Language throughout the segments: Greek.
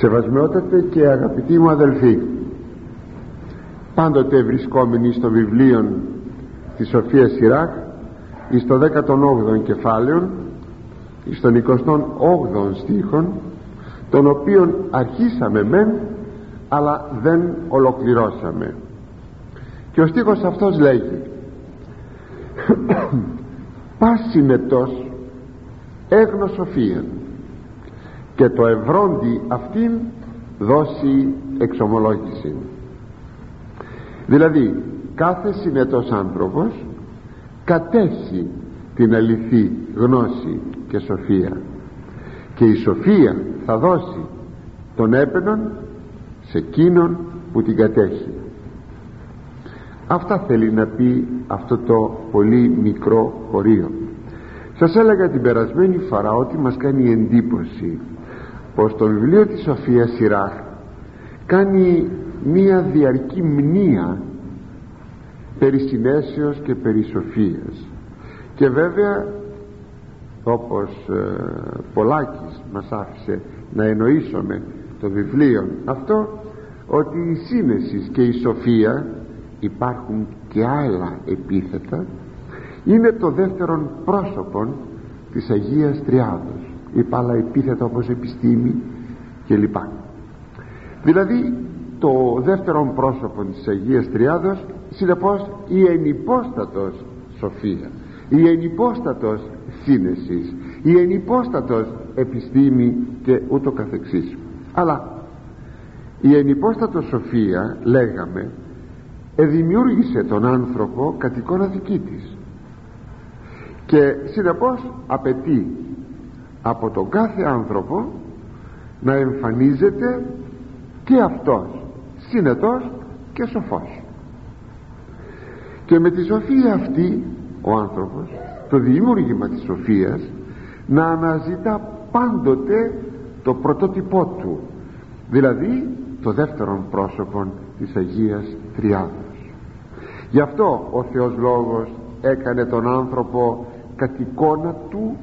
Σεβασμιότατε και αγαπητοί μου αδελφοί πάντοτε βρισκόμενοι στο βιβλίο της Σοφίας Σιράχ εις το 18ο κεφάλαιο εις τον 28ο στίχον τον οποίον αρχίσαμε μεν αλλά δεν ολοκληρώσαμε. Και ο στίχος αυτός λέγει πας συνετός έγνω σοφία και το ευρώντι αυτήν δώσει εξομολόγηση. Δηλαδή κάθε συνετός άνθρωπος κατέχει την αληθή γνώση και σοφία. Και η σοφία θα δώσει τον έπαινον σε εκείνον που την κατέχει. Αυτά θέλει να πει αυτό το πολύ μικρό χωρίο. Σας έλεγα την περασμένη φορά ότι μας κάνει εντύπωση πως το βιβλίο της Σοφίας Σιράχ κάνει μία διαρκή μνήα περί συνέσεως και περί σοφίας. Και βέβαια όπως ε, Πολάκης μας άφησε να εννοήσουμε το βιβλίο αυτό ότι η σύνεσης και η σοφία υπάρχουν και άλλα επίθετα είναι το δεύτερο πρόσωπο της Αγίας Τριάδος είπα άλλα επίθετα όπως επιστήμη κλπ. Δηλαδή το δεύτερο πρόσωπο της Αγίας Τριάδος συνεπώς η ενυπόστατος σοφία η ενυπόστατος σύνεσης η ενυπόστατος επιστήμη και ούτω καθεξής. Αλλά η ενυπόστατος σοφία λέγαμε εδημιούργησε τον άνθρωπο κατ' εικόνα δική της και συνεπώς απαιτεί από τον κάθε άνθρωπο να εμφανίζεται και αυτός συνετός και σοφός. Και με τη σοφία αυτή ο άνθρωπος το δημιούργημα της σοφίας να αναζητά πάντοτε το πρωτότυπό του δηλαδή το δεύτερο πρόσωπο της Αγίας Τριάδος. Γι' αυτό ο Θεός Λόγος έκανε τον άνθρωπο κατ' εικόνα του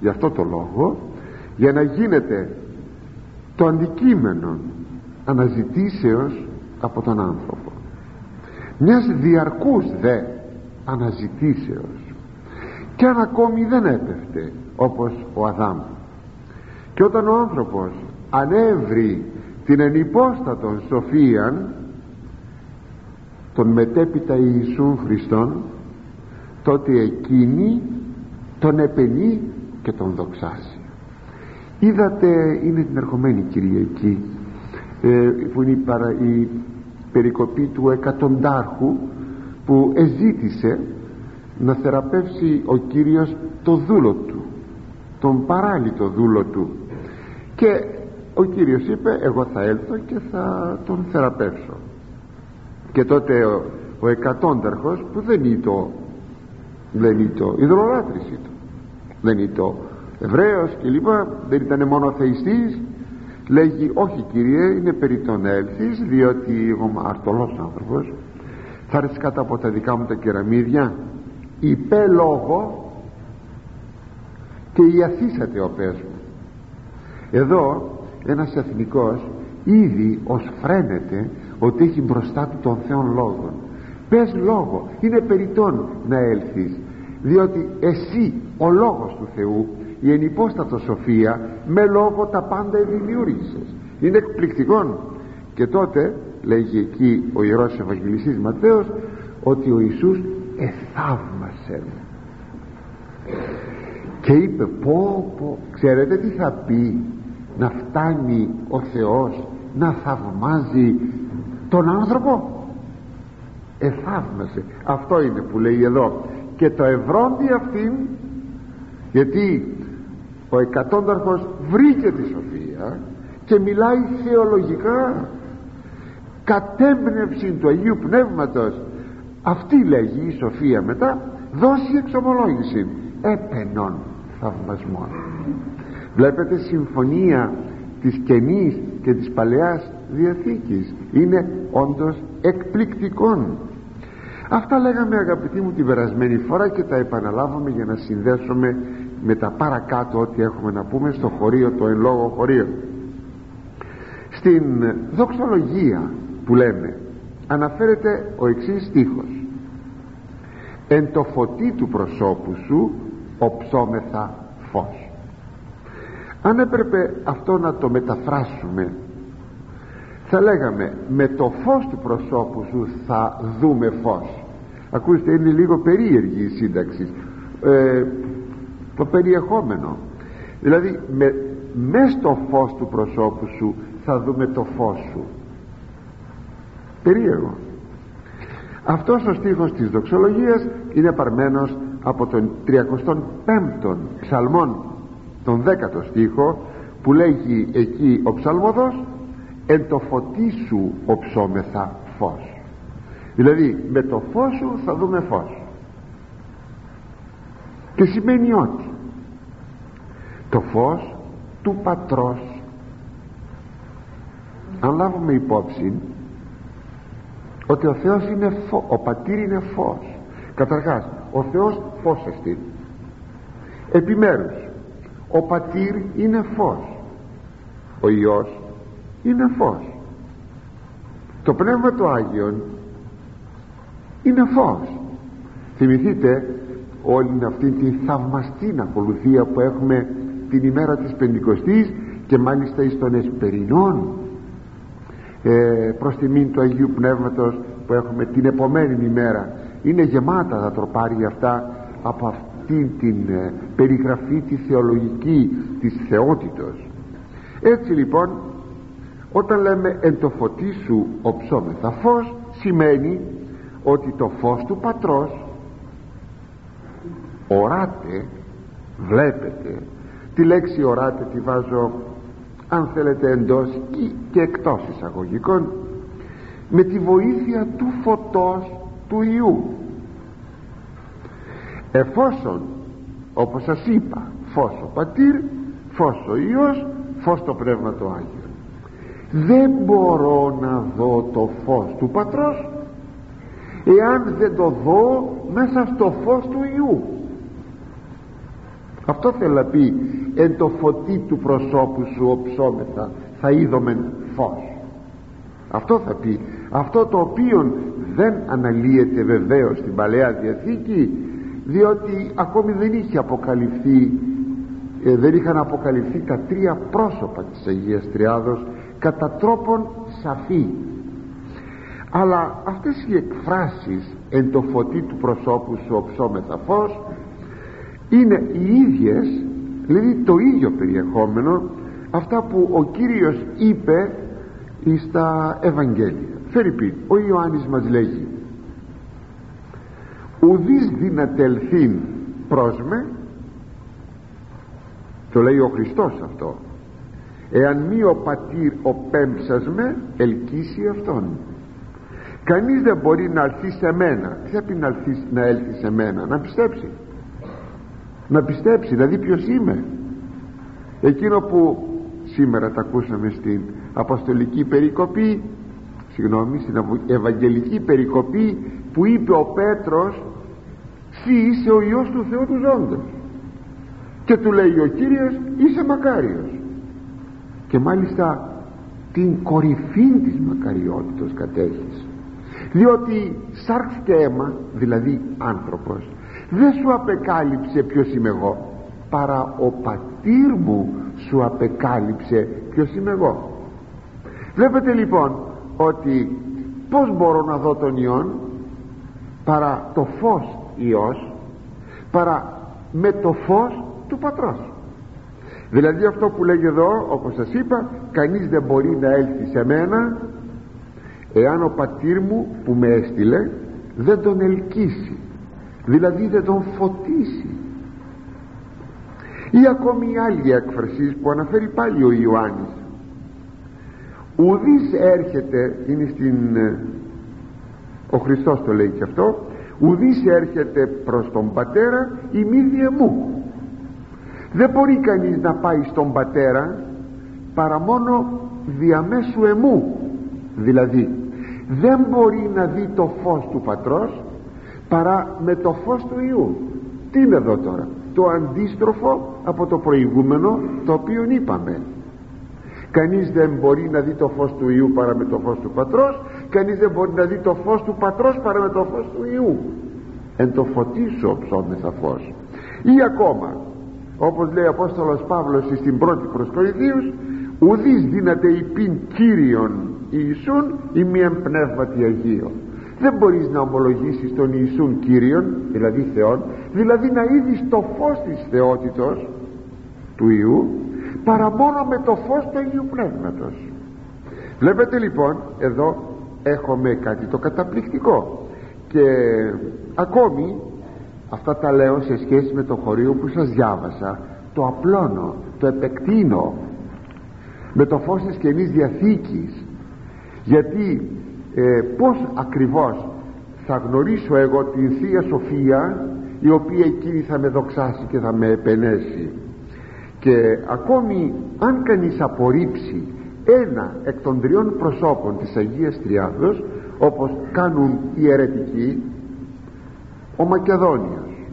γι' αυτό το λόγο για να γίνεται το αντικείμενο αναζητήσεως από τον άνθρωπο. Μιας διαρκούς δε αναζητήσεως. Και αν ακόμη δεν έπεφτε όπως ο Αδάμ. Και όταν ο άνθρωπος ανέβρει την ενυπόστατον σοφίαν τον μετέπειτα Ιησούν Χριστόν τότε εκείνη τον επενεί και τον δοξάσει είδατε είναι την ερχομένη Κυριακή ε, που είναι η, παρα, η περικοπή του εκατοντάρχου που εζήτησε να θεραπεύσει ο Κύριος το δούλο του τον παράλυτο δούλο του. Και ο Κύριος είπε εγώ θα έλθω και θα τον θεραπεύσω και τότε ο, ο εκατόνταρχος που δεν είναι το δεν είναι το υδρολάτρηση του δεν είναι το Εβραίος και λοιπά δεν ήταν μόνο θεϊστής λέγει όχι Κύριε είναι περί τον έλθεις διότι εγώ είμαι αρτολός άνθρωπος. Θα έρθεις κάτω από τα δικά μου τα κεραμίδια. Υπέ λόγο και ιαθήσατε ο πες μου εδώ ένας εθνικός ήδη ως φρένεται ότι έχει μπροστά του τον Θεόν λόγο. Πες λόγο είναι περιττόν να έλθεις διότι εσύ ο λόγος του Θεού η ενυπόστατο σοφία με λόγο τα πάντα δημιούργησες. Είναι εκπληκτικό. Και τότε λέγει εκεί ο Ιερός Ευαγγελιστής Ματθαίος ότι ο Ιησούς εθαύμασε και είπε πω πω ξέρετε τι θα πει να φτάνει ο Θεός να θαυμάζει τον άνθρωπο; Εθαύμασε. Αυτό είναι που λέει εδώ. Και το ευρώντι αυτήν γιατί ο εκατόνταρχος βρήκε τη σοφία και μιλάει θεολογικά. Κατέμπνευση του Αγίου Πνεύματος. Αυτή λέγει η σοφία μετά δώσει εξομολόγηση. Έπαινον θαυμασμών. Βλέπετε συμφωνία της Καινής και της Παλαιάς Διαθήκης. Είναι όντως εκπληκτικών αυτά λέγαμε αγαπητοί μου την περασμένη φορά και τα επαναλάβαμε για να συνδέσουμε με τα παρακάτω ό,τι έχουμε να πούμε στο χωρίο το εν λόγω χωρίο. Στην δοξολογία που λέμε αναφέρεται ο εξής στίχος. Εν το φωτί του προσώπου σου οψόμεθα φως αν έπρεπε αυτό να το μεταφράσουμε θα λέγαμε με το φως του προσώπου σου θα δούμε φως ακούστε είναι λίγο περίεργη η σύνταξη. Ε, το περιεχόμενο. Δηλαδή με, μες στο φως του προσώπου σου θα δούμε το φως σου. Περίεργο. Αυτός ο στίχος της δοξολογίας είναι παρμένος από τον 35ο ψαλμόν τον 10ο στίχο που λέγει εκεί ο ψαλμοδός εν το φωτί σου οψόμεθα φως δηλαδή με το φως σου θα δούμε φως. Και σημαίνει ότι το φως του πατρός. Αν λάβουμε υπόψη ότι ο Θεός είναι φως ο πατήρ είναι φως. Καταρχάς ο Θεός φως εστί επιμέρους ο πατήρ είναι φως. Ο Υιός είναι φως. Το Πνεύμα του Άγιον είναι φως. Θυμηθείτε όλη αυτή τη θαυμαστή ακολουθία που έχουμε την ημέρα της Πεντηκοστής και μάλιστα εις των Εσπερινών ε, προς τιμήν του Αγίου Πνεύματος που έχουμε την επομένη ημέρα. Είναι γεμάτα τα τροπάρια αυτά από αυτήν την ε, περιγραφή τη θεολογική της θεότητος. Έτσι λοιπόν όταν λέμε εν το φωτί σου οψόμεθα φως σημαίνει ότι το φως του πατρός οράτε βλέπετε τη λέξη οράτε τη βάζω αν θέλετε εντός και εκτός εισαγωγικών με τη βοήθεια του φωτός του Ιού εφόσον όπως σας είπα φως ο Πατήρ φως ο Υιός φως το Πνεύμα το Άγιο. Δεν μπορώ να δω το φως του Πατρός εάν δεν το δω μέσα στο φως του Ιού αυτό θέλει να πει εν το φωτί του προσώπου σου οψόμεθα θα είδομεν φως. Αυτό θα πει. Αυτό το οποίο δεν αναλύεται βεβαίως στην Παλαιά Διαθήκη διότι ακόμη δεν είχε αποκαλυφθεί ε, δεν είχαν αποκαλυφθεί τα τρία πρόσωπα της Αγίας Τριάδος κατά τρόπον σαφή αλλά αυτές οι εκφράσεις εν το φωτί του προσώπου σου οψόμεθα φως είναι οι ίδιες δηλαδή το ίδιο περιεχόμενο αυτά που ο Κύριος είπε στα Ευαγγέλια. Φερρυπίν ο Ιωάννης μας λέγει ουδείς δυνατελθήν προς με το λέει ο Χριστός αυτό εάν μη ο πατήρ ο πέμψας με ελκύσει αυτόν κανείς δεν μπορεί να έρθει σε μένα. Τι θα πει να, να έλθει σε μένα; Να πιστέψει. Να πιστέψει. Να δει ποιος είμαι; Εκείνο που σήμερα τα ακούσαμε στην αποστολική περικοπή συγγνώμη στην ευαγγελική περικοπή που είπε ο Πέτρος «Συ είσαι ο Υιός του Θεού του ζώντος» και του λέει ο Κύριος «Είσαι μακάριος» και μάλιστα την κορυφή της μακαριότητος κατέχεις διότι σάρξ και αίμα δηλαδή άνθρωπος δεν σου απεκάλυψε ποιος είμαι εγώ παρά ο πατήρ μου σου απεκάλυψε ποιος είμαι εγώ. Βλέπετε λοιπόν ότι πως μπορώ να δω τον Υιόν; Παρά το φως Υιός παρά με το φως του Πατρός. Δηλαδή αυτό που λέγει εδώ όπως σας είπα κανείς δεν μπορεί να έλθει σε μένα εάν ο πατήρ μου που με έστειλε δεν τον ελκύσει δηλαδή δεν τον φωτίσει. Ή ακόμη η άλλη έκφραση που αναφέρει πάλι ο Ιωάννης. Ουδής έρχεται είναι στην ε, ο Χριστός το λέει και αυτό ουδής έρχεται προς τον πατέρα η μύδια μου δεν μπορεί κανείς να πάει στον πατέρα παρά μόνο διαμέσου εμού δηλαδή δεν μπορεί να δει το φως του πατρός παρά με το φως του Ιού τι είναι εδώ τώρα; Το αντίστροφο από το προηγούμενο το οποίο είπαμε. Κανείς δεν μπορεί να δει το φως του Ιού παρά με το φως του Πατρός. Κανείς δεν μπορεί να δει το φως του Πατρός παρά με το φως του Ιού εν το φωτίσω ψώμεθα φως. Ή ακόμα όπως λέει ο Απόστολος Παύλος στην πρώτη προς Κορινθίους ουδείς δύναται υπήν Κύριον Ιησούν ή μίαν πνεύματι Αγίο δεν μπορείς να ομολογήσεις τον Ιησούν Κύριον δηλαδή Θεόν δηλαδή να είδεις το φως της θεότητος του Ιού παρά μόνο με το φως του Αγίου Πνεύματος. Βλέπετε λοιπόν εδώ έχουμε κάτι το καταπληκτικό. Και ακόμη αυτά τα λέω σε σχέση με το χωρίο που σας διάβασα το απλώνω, το επεκτείνω. Με το φως της Καινής Διαθήκης γιατί ε, πως ακριβώς θα γνωρίσω εγώ την Θεία Σοφία η οποία εκείνη θα με δοξάσει και θα με επενέσει. Και ακόμη αν κανείς απορρίψει ένα εκ των τριών προσώπων της Αγίας Τριάδος όπως κάνουν οι αιρετικοί ο Μακεδόνιος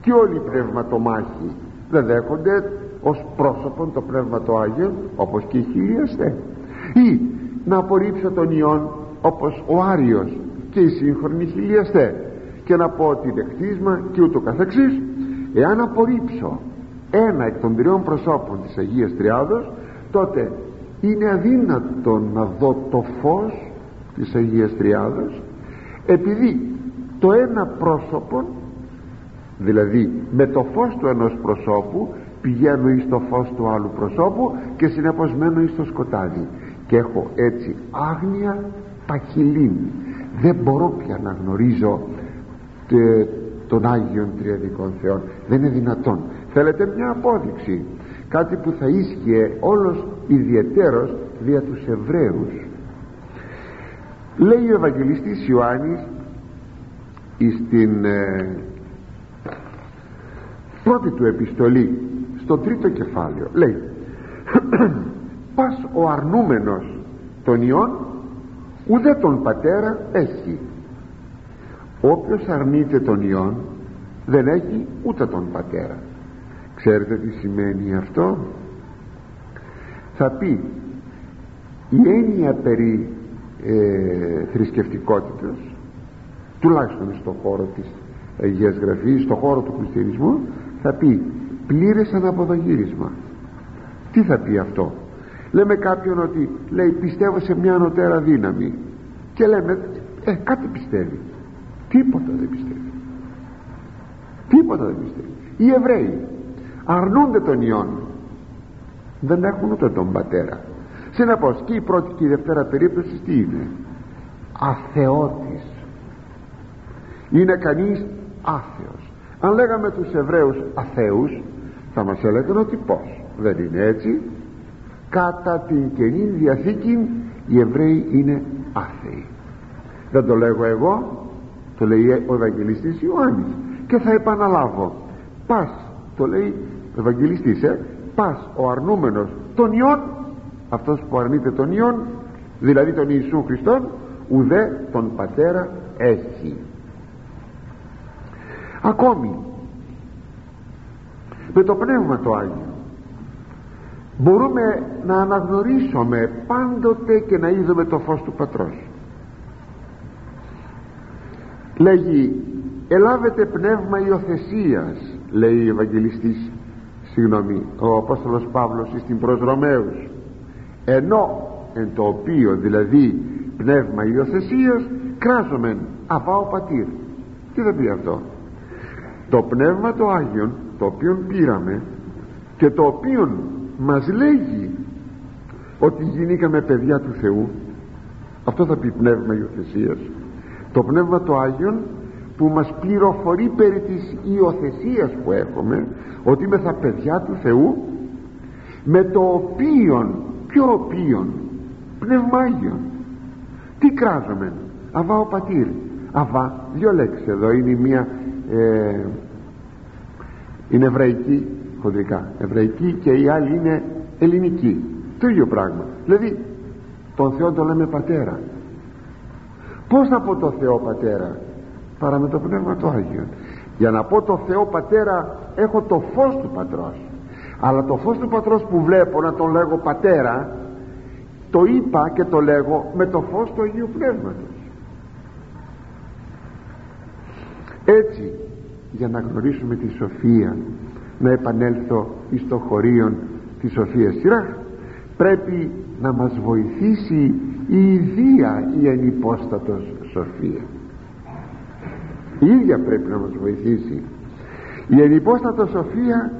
και όλοι οι πνευματομάχοι δεν δέχονται ως πρόσωπον το Πνεύμα το Άγιο όπως και οι χιλιαστέ ή να απορρίψω τον Υιόν όπως ο Άριος και οι σύγχρονοι χιλιαστές και να πω ότι είναι κτίσμα και ούτω καθεξής. Εάν απορρίψω ένα εκ των τριών προσώπων της Αγίας Τριάδος τότε είναι αδύνατο να δω το φως της Αγίας Τριάδος επειδή το ένα πρόσωπο δηλαδή με το φως του ενός προσώπου πηγαίνω εις το φως του άλλου προσώπου και συνεπώς μένω εις το σκοτάδι και έχω έτσι άγνοια παχυλίνη δεν μπορώ πια να γνωρίζω τε, τον Άγιον Τριαδικών Θεών. Δεν είναι δυνατόν. Θέλετε μια απόδειξη κάτι που θα ίσχυε όλος ιδιαιτέρως δια τους Εβραίους. Λέει ο Ευαγγελιστής Ιωάννης στην ε, πρώτη του επιστολή στο τρίτο κεφάλαιο. Λέει πας ο αρνούμενος των ιών ουδέ τον πατέρα έχει. Όποιος αρνείται τον ιών δεν έχει ούτε τον πατέρα. Ξέρετε τι σημαίνει αυτό; Θα πει η έννοια περί ε, θρησκευτικότητας τουλάχιστον στον χώρο της Αγίας Γραφής στον χώρο του χριστιανισμού θα πει πλήρες αναποδογύρισμα. Τι θα πει αυτό; Λέμε κάποιον ότι λέει πιστεύω σε μια ανωτέρα δύναμη. Και λέμε ε κάτι πιστεύει. Τίποτα δεν πιστεύει. Τίποτα δεν πιστεύει. Οι Εβραίοι αρνούνται τον Υιόν δεν έχουν ούτε τον πατέρα. Συνεπώς και η πρώτη και η δευτέρα περίπτωση τι είναι; Αθεώτης. Είναι κανείς άθεος. Αν λέγαμε τους Εβραίους αθέους θα μας έλεγαν ότι πως δεν είναι έτσι κατά την Καινή Διαθήκη οι Εβραίοι είναι άθεοι. Δεν το λέγω εγώ το λέει ο Ευαγγελιστής Ιωάννης. Και θα επαναλάβω πας το λέει ο Ευαγγελιστής ε, πας ο αρνούμενος των Υιών αυτός που αρνείται τον Υιών δηλαδή τον Ιησού Χριστόν ουδέ τον Πατέρα έχει. Ακόμη με το Πνεύμα το Άγιο μπορούμε να αναγνωρίσουμε πάντοτε και να είδουμε το φως του Πατρός. Λέγει ελάβετε πνεύμα υιοθεσίας λέει ο Ευαγγελιστής συγγνώμη ο Απόστολος Παύλος στην προς Ρωμαίους. Ενώ εν το οποίο δηλαδή πνεύμα υιοθεσίας κράζομεν αβάω πατήρ τι θα πει αυτό; Το πνεύμα το Άγιον το οποίο πήραμε και το οποίο μας λέγει ότι γίνηκαμε παιδιά του Θεού. Αυτό θα πει πνεύμα υιοθεσίας. Το πνεύμα το Άγιον που μας πληροφορεί περί της υιοθεσίας που έχουμε ότι είμαι θα παιδιά του Θεού με το οποίον ποιο οποίον πνεύμα Άγιον. Τι κράζομαι αβά ο πατήρ αβά δυο λέξεις εδώ είναι μία ε, είναι εβραϊκή χοντρικά. Εβραϊκή και η άλλη είναι ελληνική το ίδιο πράγμα. Δηλαδή τον Θεό το λέμε πατέρα. Πως θα πω το Θεό πατέρα; Παρά με το Πνεύμα το Άγιο. Για να πω το Θεό πατέρα έχω το φως του πατρός. Αλλά το φως του πατρός που βλέπω να τον λέγω πατέρα το είπα και το λέγω με το φως του Αγίου Πνεύματος. Έτσι για να γνωρίσουμε τη σοφία να επανέλθω εις το χωρίον της σοφίας σειρά πρέπει να μας βοηθήσει η ιδία η ενυπόστατος σοφία. Η ίδια πρέπει να μας βοηθήσει. Η ενυπόστατος σοφία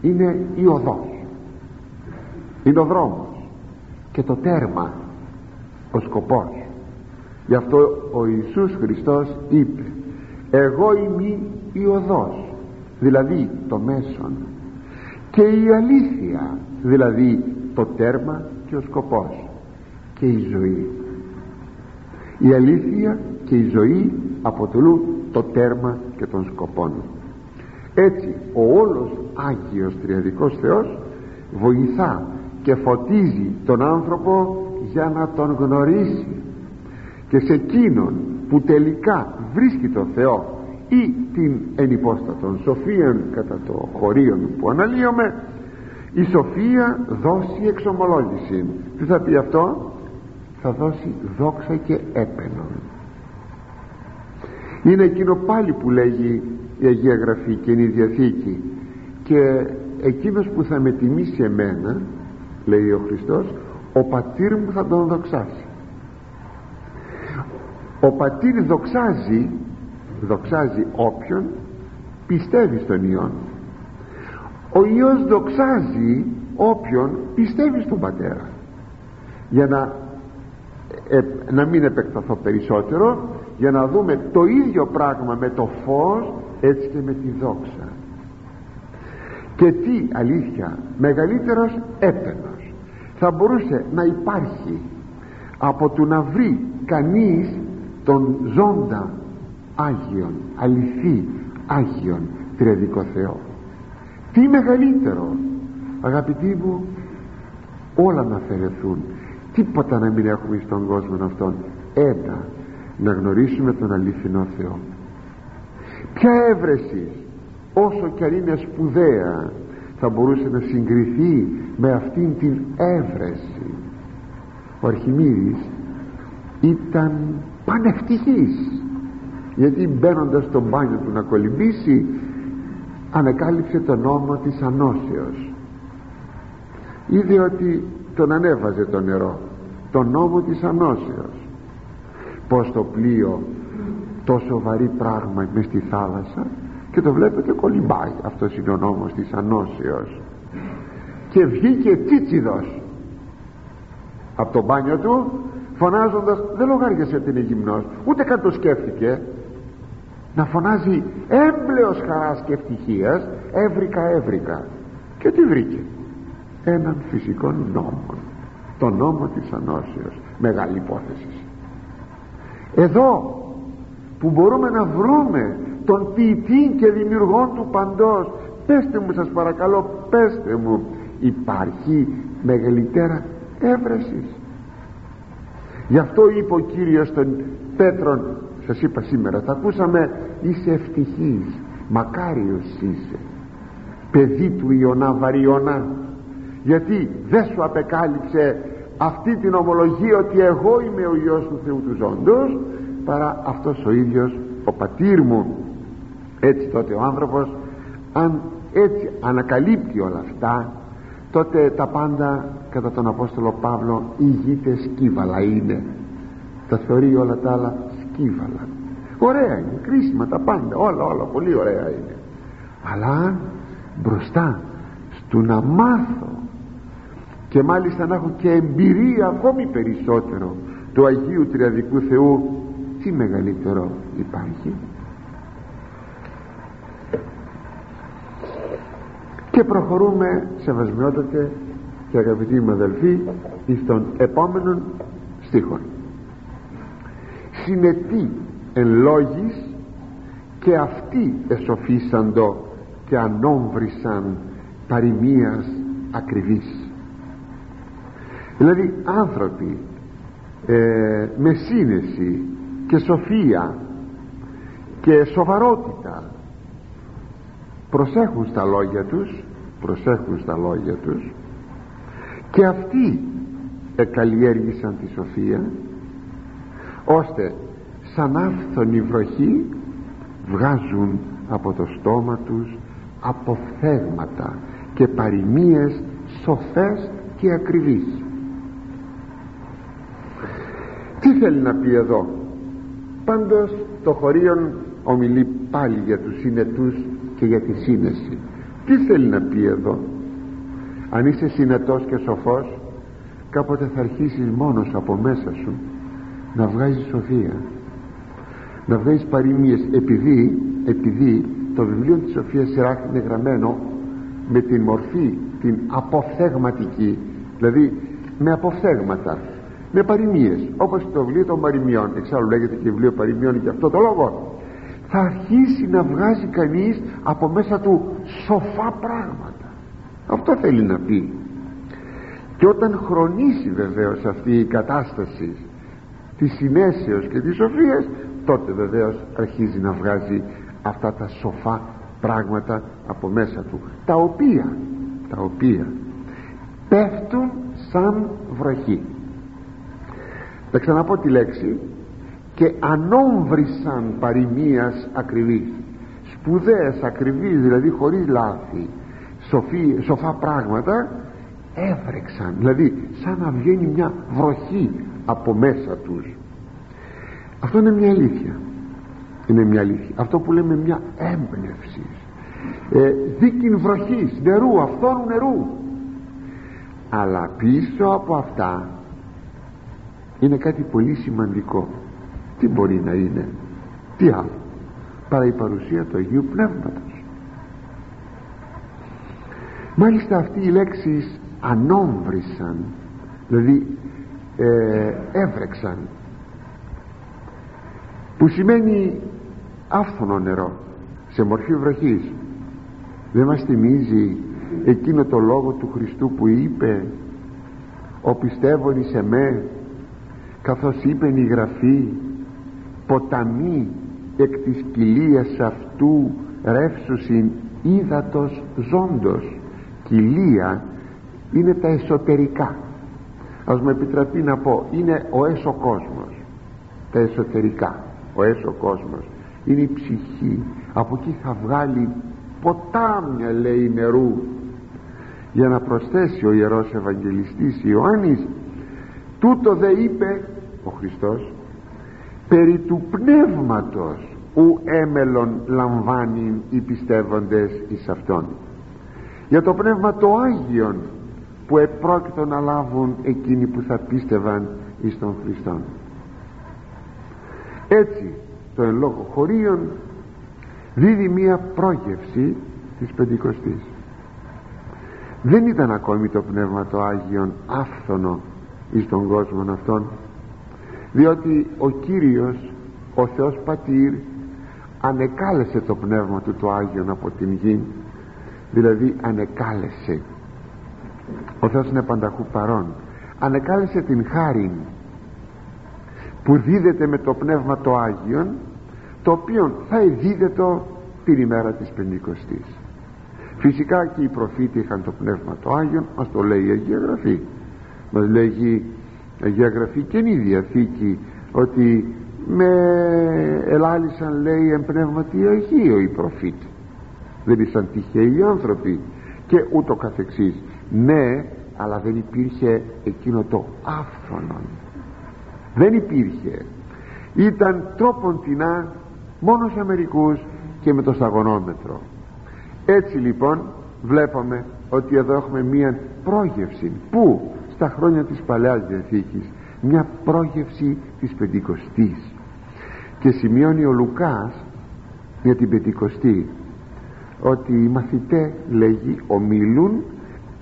είναι η οδός. Είναι ο δρόμος και το τέρμα ο σκοπός. Γι' αυτό ο Ιησούς Χριστός είπε εγώ είμαι η οδός δηλαδή το μέσον. Και η αλήθεια δηλαδή το τέρμα και ο σκοπός. Και η ζωή. Η αλήθεια και η ζωή αποτελούν το τέρμα και τον σκοπών έτσι ο όλος Άγιος Τριαδικός Θεός βοηθά και φωτίζει τον άνθρωπο για να τον γνωρίσει. Και σε εκείνον που τελικά βρίσκει το Θεό ή την ενυπόστατον. Σοφίαν κατά το χωρίον που αναλύομαι η σοφία δώσει εξομολόγηση. Τι θα πει αυτό; Θα δώσει δόξα και έπαινον. Είναι εκείνο πάλι που λέγει η Αγία Γραφή και είναι η Διαθήκη. Και εκείνος που θα με τιμήσει εμένα λέει ο Χριστός ο πατήρ μου θα τον δοξάσει. Ο πατήρ δοξάζει δοξάζει όποιον πιστεύει στον Υιόν. Ο Υιός δοξάζει όποιον πιστεύει στον Πατέρα. Για να, ε, να μην επεκταθώ περισσότερο για να δούμε το ίδιο πράγμα με το φως έτσι και με τη δόξα. Και τι αλήθεια μεγαλύτερος έπαινος θα μπορούσε να υπάρχει από του να βρει κανείς τον ζώντα Άγιον αληθή Άγιον Τριαδικό Θεό. Τι μεγαλύτερο αγαπητοί μου όλα να αφαιρεθούν. Τίποτα να μην έχουμε στον κόσμο αυτόν. Ένα να γνωρίσουμε τον αλήθινο Θεό. Ποια έβρεση όσο κι αν είναι σπουδαία θα μπορούσε να συγκριθεί με αυτήν την έβρεση. Ο Αρχιμίδης ήταν πανευτυχής γιατί μπαίνοντας στο μπάνιο του να κολυμπήσει ανακάλυψε τον νόμο της ανώσεως. Είδε ότι τον ανέβαζε το νερό τον νόμο της ανώσεως. Πως το πλοίο τόσο βαρύ πράγμα μες στη θάλασσα και το βλέπετε κολυμπάει. Αυτός είναι ο νόμος της ανώσεως. Και βγήκε τσίτσιδος από το μπάνιο του φωνάζοντας δεν λογάριασε ότι είναι γυμνός ούτε καν το σκέφτηκε να φωνάζει έμπλεος χαράς και ευτυχίας έβρικα έβρικα. Και τι βρήκε. Έναν φυσικό νόμο. Το νόμο της ανώσεως. Μεγάλη υπόθεση. Εδώ που μπορούμε να βρούμε τον ποιητή και δημιουργόν του παντός πέστε μου σας παρακαλώ πέστε μου υπάρχει μεγαλύτερα έβρεσης. Γι' αυτό είπε ο Κύριος των Πέτρων σας είπα σήμερα τα ακούσαμε είσαι ευτυχής μακάριος είσαι παιδί του Ιωνά Βαριωνά γιατί δεν σου απεκάλυψε αυτή την ομολογία ότι εγώ είμαι ο Υιός του Θεού του Ζώντος παρά αυτός ο ίδιος ο πατήρ μου έτσι τότε ο άνθρωπος αν έτσι ανακαλύπτει όλα αυτά τότε τα πάντα κατά τον Απόστολο Παύλο ηγείται σκύβαλα είναι. Τα θεωρεί όλα τα άλλα σκύβαλα ωραία είναι κρίσιμα τα πάντα όλα όλα πολύ ωραία είναι. Αλλά μπροστά στο να μάθω και μάλιστα να έχω και εμπειρία ακόμη περισσότερο του Αγίου Τριαδικού Θεού τι μεγαλύτερο υπάρχει. Και προχωρούμε σεβασμιότατε και αγαπητοί μου αδελφοί στον επόμενο στίχο συνετή εν λόγης και αυτοί εσοφίσαντο και ανόμβρισαν παροιμίας ακριβής. Δηλαδή άνθρωποι ε, με σύνεση και σοφία και σοβαρότητα προσέχουν στα λόγια τους προσέχουν στα λόγια τους και αυτοί εκαλλιέργησαν τη σοφία ώστε σαν άφθονη βροχή βγάζουν από το στόμα τους αποφθέγματα και παροιμίες σοφές και ακριβείς. Τι θέλει να πει εδώ; Πάντως το χωρίον ομιλεί πάλι για τους συνετούς και για τη σύνεση. Τι θέλει να πει εδώ; Αν είσαι συνετός και σοφός κάποτε θα αρχίσεις μόνος από μέσα σου να βγάζεις σοφία. Να βγάζεις παροιμίες επειδή, επειδή το βιβλίο της Σοφίας Σιράχ είναι γραμμένο με την μορφή την αποφθεγματική δηλαδή με αποφθέγματα με παροιμίες όπως το βιβλίο των παροιμιών. Εξάλλου λέγεται και βιβλίο παροιμιών για αυτό το λόγο. Θα αρχίσει να βγάζει κανείς από μέσα του σοφά πράγματα. Αυτό θέλει να πει. Και όταν χρονίσει βεβαίως αυτή η κατάσταση της συνέσεως και της σοφίας τότε βεβαίως αρχίζει να βγάζει αυτά τα σοφά πράγματα από μέσα του τα οποία τα οποία πέφτουν σαν βροχή. Θα ξαναπώ τη λέξη και ανόμβρισαν παροιμίας ακριβής σπουδαίες ακριβείς δηλαδή χωρίς λάθη σοφή, σοφά πράγματα έβρεξαν δηλαδή σαν να βγαίνει μια βροχή από μέσα τους. Αυτό είναι μια αλήθεια. Είναι μια αλήθεια. Αυτό που λέμε μια έμπνευση. Ε, δίκην βροχής νερού αυτόν νερού. Αλλά πίσω από αυτά είναι κάτι πολύ σημαντικό. Τι μπορεί να είναι; Τι άλλο; Παρά η παρουσία του Αγίου Πνεύματος. Μάλιστα αυτή η λέξη ανόμβρισαν δηλαδή ε, έβρεξαν. Που σημαίνει άφθονο νερό σε μορφή βροχής. Δεν μας θυμίζει εκείνο το λόγο του Χριστού που είπε ο πιστεύων σε με καθώς είπε η Γραφή ποταμί εκ της κοιλίας αυτού ρεύσουσιν ύδατος ζώντος. Κοιλία είναι τα εσωτερικά ας μου επιτραπεί να πω είναι ο έσω κόσμος τα εσωτερικά. Ο έσω κόσμος είναι η ψυχή. Από εκεί θα βγάλει ποτάμια λέει νερού. Για να προσθέσει ο Ιερός Ευαγγελιστής Ιωάννης τούτο δε είπε ο Χριστός περί του πνεύματος ου έμελον λαμβάνει οι πιστεύοντες εις Αυτόν για το πνεύμα το Άγιον που επρόκειτο να λάβουν εκείνοι που θα πίστευαν εις τον Χριστόν. Έτσι το εν λόγω χωρίων δίδει μία πρόγευση της Πεντηκοστής. Δεν ήταν ακόμη το Πνεύμα το Άγιον άφθονο εις τον κόσμο αυτόν διότι ο Κύριος ο Θεός Πατήρ ανεκάλεσε το Πνεύμα του το Άγιον από την γη δηλαδή ανεκάλεσε ο Θεός είναι πανταχού παρόν. Ανεκάλεσε την χάρη που δίδεται με το Πνεύμα το Άγιον το οποίο θα το την ημέρα της Πεντηκοστής φυσικά και οι προφήτες είχαν το Πνεύμα το Άγιον μας το λέει η Αγία Γραφή. Μας λέγει η Αγία Γραφή και η Διαθήκη ότι με ελάλησαν λέει εμπνεύματι Αγίο οι προφήτες. Δεν ήσαν τυχαίοι άνθρωποι και ούτω καθεξής ναι αλλά δεν υπήρχε εκείνο το άφθονο δεν υπήρχε. Ήταν τρόπον τεινά μόνο σε μερικούς και με το σταγονόμετρο. Έτσι λοιπόν βλέπουμε ότι εδώ έχουμε μία πρόγευση. Που στα χρόνια της Παλαιάς Διαθήκης. Μια πρόγευση της Πεντηκοστής. Και σημειώνει ο Λουκάς για την Πεντηκοστή ότι οι μαθητές λέγει ομιλούν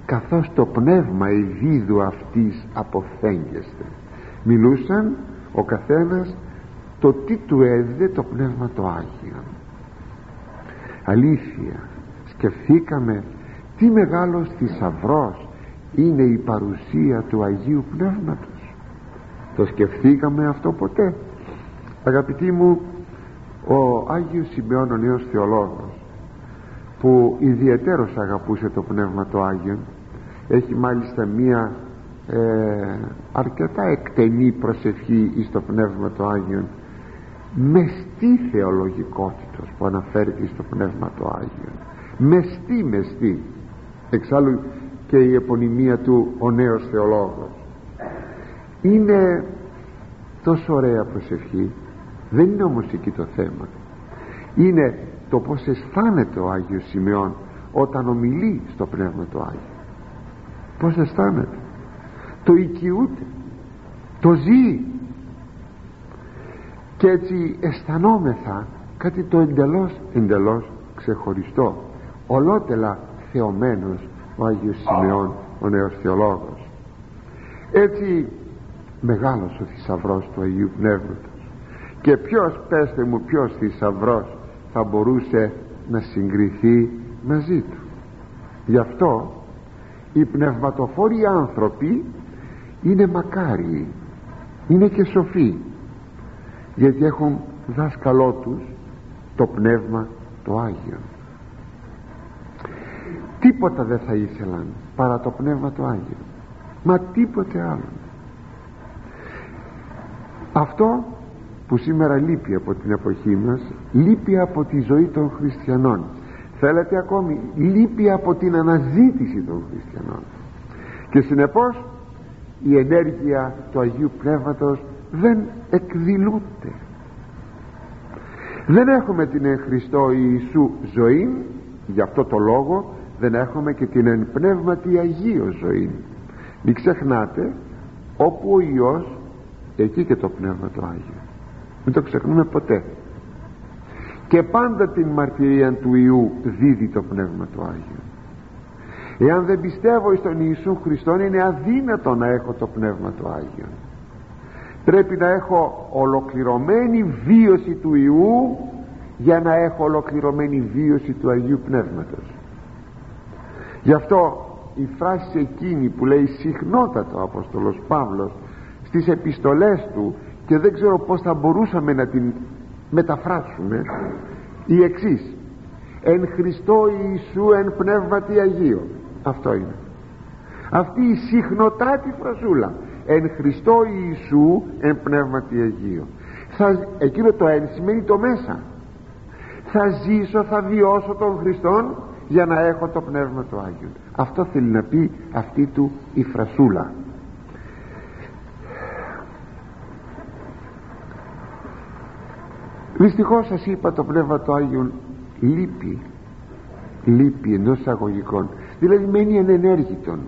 καθώς το πνεύμα ειδίδου αυτής αποφθέγγεστε μιλούσαν ο καθένας το τι του έδιδε το πνεύμα το Άγιο αλήθεια σκεφτήκαμε τι μεγάλος θησαυρός είναι η παρουσία του Αγίου Πνεύματος. Το σκεφτήκαμε αυτό ποτέ. Αγαπητοί μου ο Άγιος Σημειών ο νέος θεολόγος που ιδιαίτερος αγαπούσε το Πνεύμα το Άγιο έχει μάλιστα μία ε, αρκετά εκτενή προσευχή εις το Πνεύμα το Άγιον. Μεστή θεολογικότητος που αναφέρεται στο Πνεύμα το Άγιον. Μεστή μεστή εξάλλου και η επωνυμία του ο νέος θεολόγος είναι τόσο ωραία προσευχή δεν είναι όμως εκεί το θέμα. Είναι το πως αισθάνεται ο Άγιος Σημειών όταν ομιλεί στο Πνεύμα του Άγιο πως αισθάνεται. Το οικειούται. Το ζει. Και έτσι αισθανόμεθα κάτι το εντελώς εντελώς ξεχωριστό. Ολότελα θεωμένος ο Άγιος Σημειών ο νέος θεολόγος. Έτσι μεγάλος ο θησαυρός του Αγίου Πνεύματος. Και ποιος πέστε μου ποιος θησαυρός θα μπορούσε να συγκριθεί μαζί του. Γι' αυτό οι πνευματοφόροι άνθρωποι είναι μακάριοι είναι και σοφοί γιατί έχουν δάσκαλό τους το πνεύμα το Άγιο. Τίποτα δεν θα ήθελαν παρά το πνεύμα το Άγιο. Μα τίποτε άλλο. Αυτό που σήμερα λείπει από την εποχή μας λείπει από τη ζωή των χριστιανών θέλετε ακόμη λείπει από την αναζήτηση των χριστιανών. Και συνεπώς η ενέργεια του Αγίου Πνεύματος δεν εκδηλούνται δεν έχουμε την εν Χριστώ Ιησού ζωή γι' αυτό το λόγο δεν έχουμε και την εν πνεύματι Αγίο ζωή. Μην ξεχνάτε όπου ο Υιός εκεί και το Πνεύμα το Άγιο. Μην το ξεχνούμε ποτέ και πάντα την μαρτυρία του Ιού δίδει το Πνεύμα το Άγιο εάν δεν πιστεύω στον Ιησού Χριστό είναι αδύνατο να έχω το Πνεύμα το Άγιο πρέπει να έχω ολοκληρωμένη βίωση του Ιού για να έχω ολοκληρωμένη βίωση του Αγίου Πνεύματος. Γι' αυτό η φράση εκείνη που λέει συχνότατο ο Απόστολος Παύλος στις επιστολές του και δεν ξέρω πως θα μπορούσαμε να την μεταφράσουμε η εξής. Εν Χριστώ Ιησού εν πνεύματι Αγίο αυτό είναι. Αυτή η συχνοτάτη φρασούλα εν Χριστώ Ιησού εν πνεύματι Αγίο θα, εκείνο το εν σημαίνει το μέσα θα ζήσω θα βιώσω τον Χριστόν για να έχω το πνεύμα του Άγιο αυτό θέλει να πει αυτή του η φρασούλα δυστυχώς σας είπα το πνεύμα του Άγιον λείπει λείπει εντός αγωγικών δηλαδή μένει ανενέργητον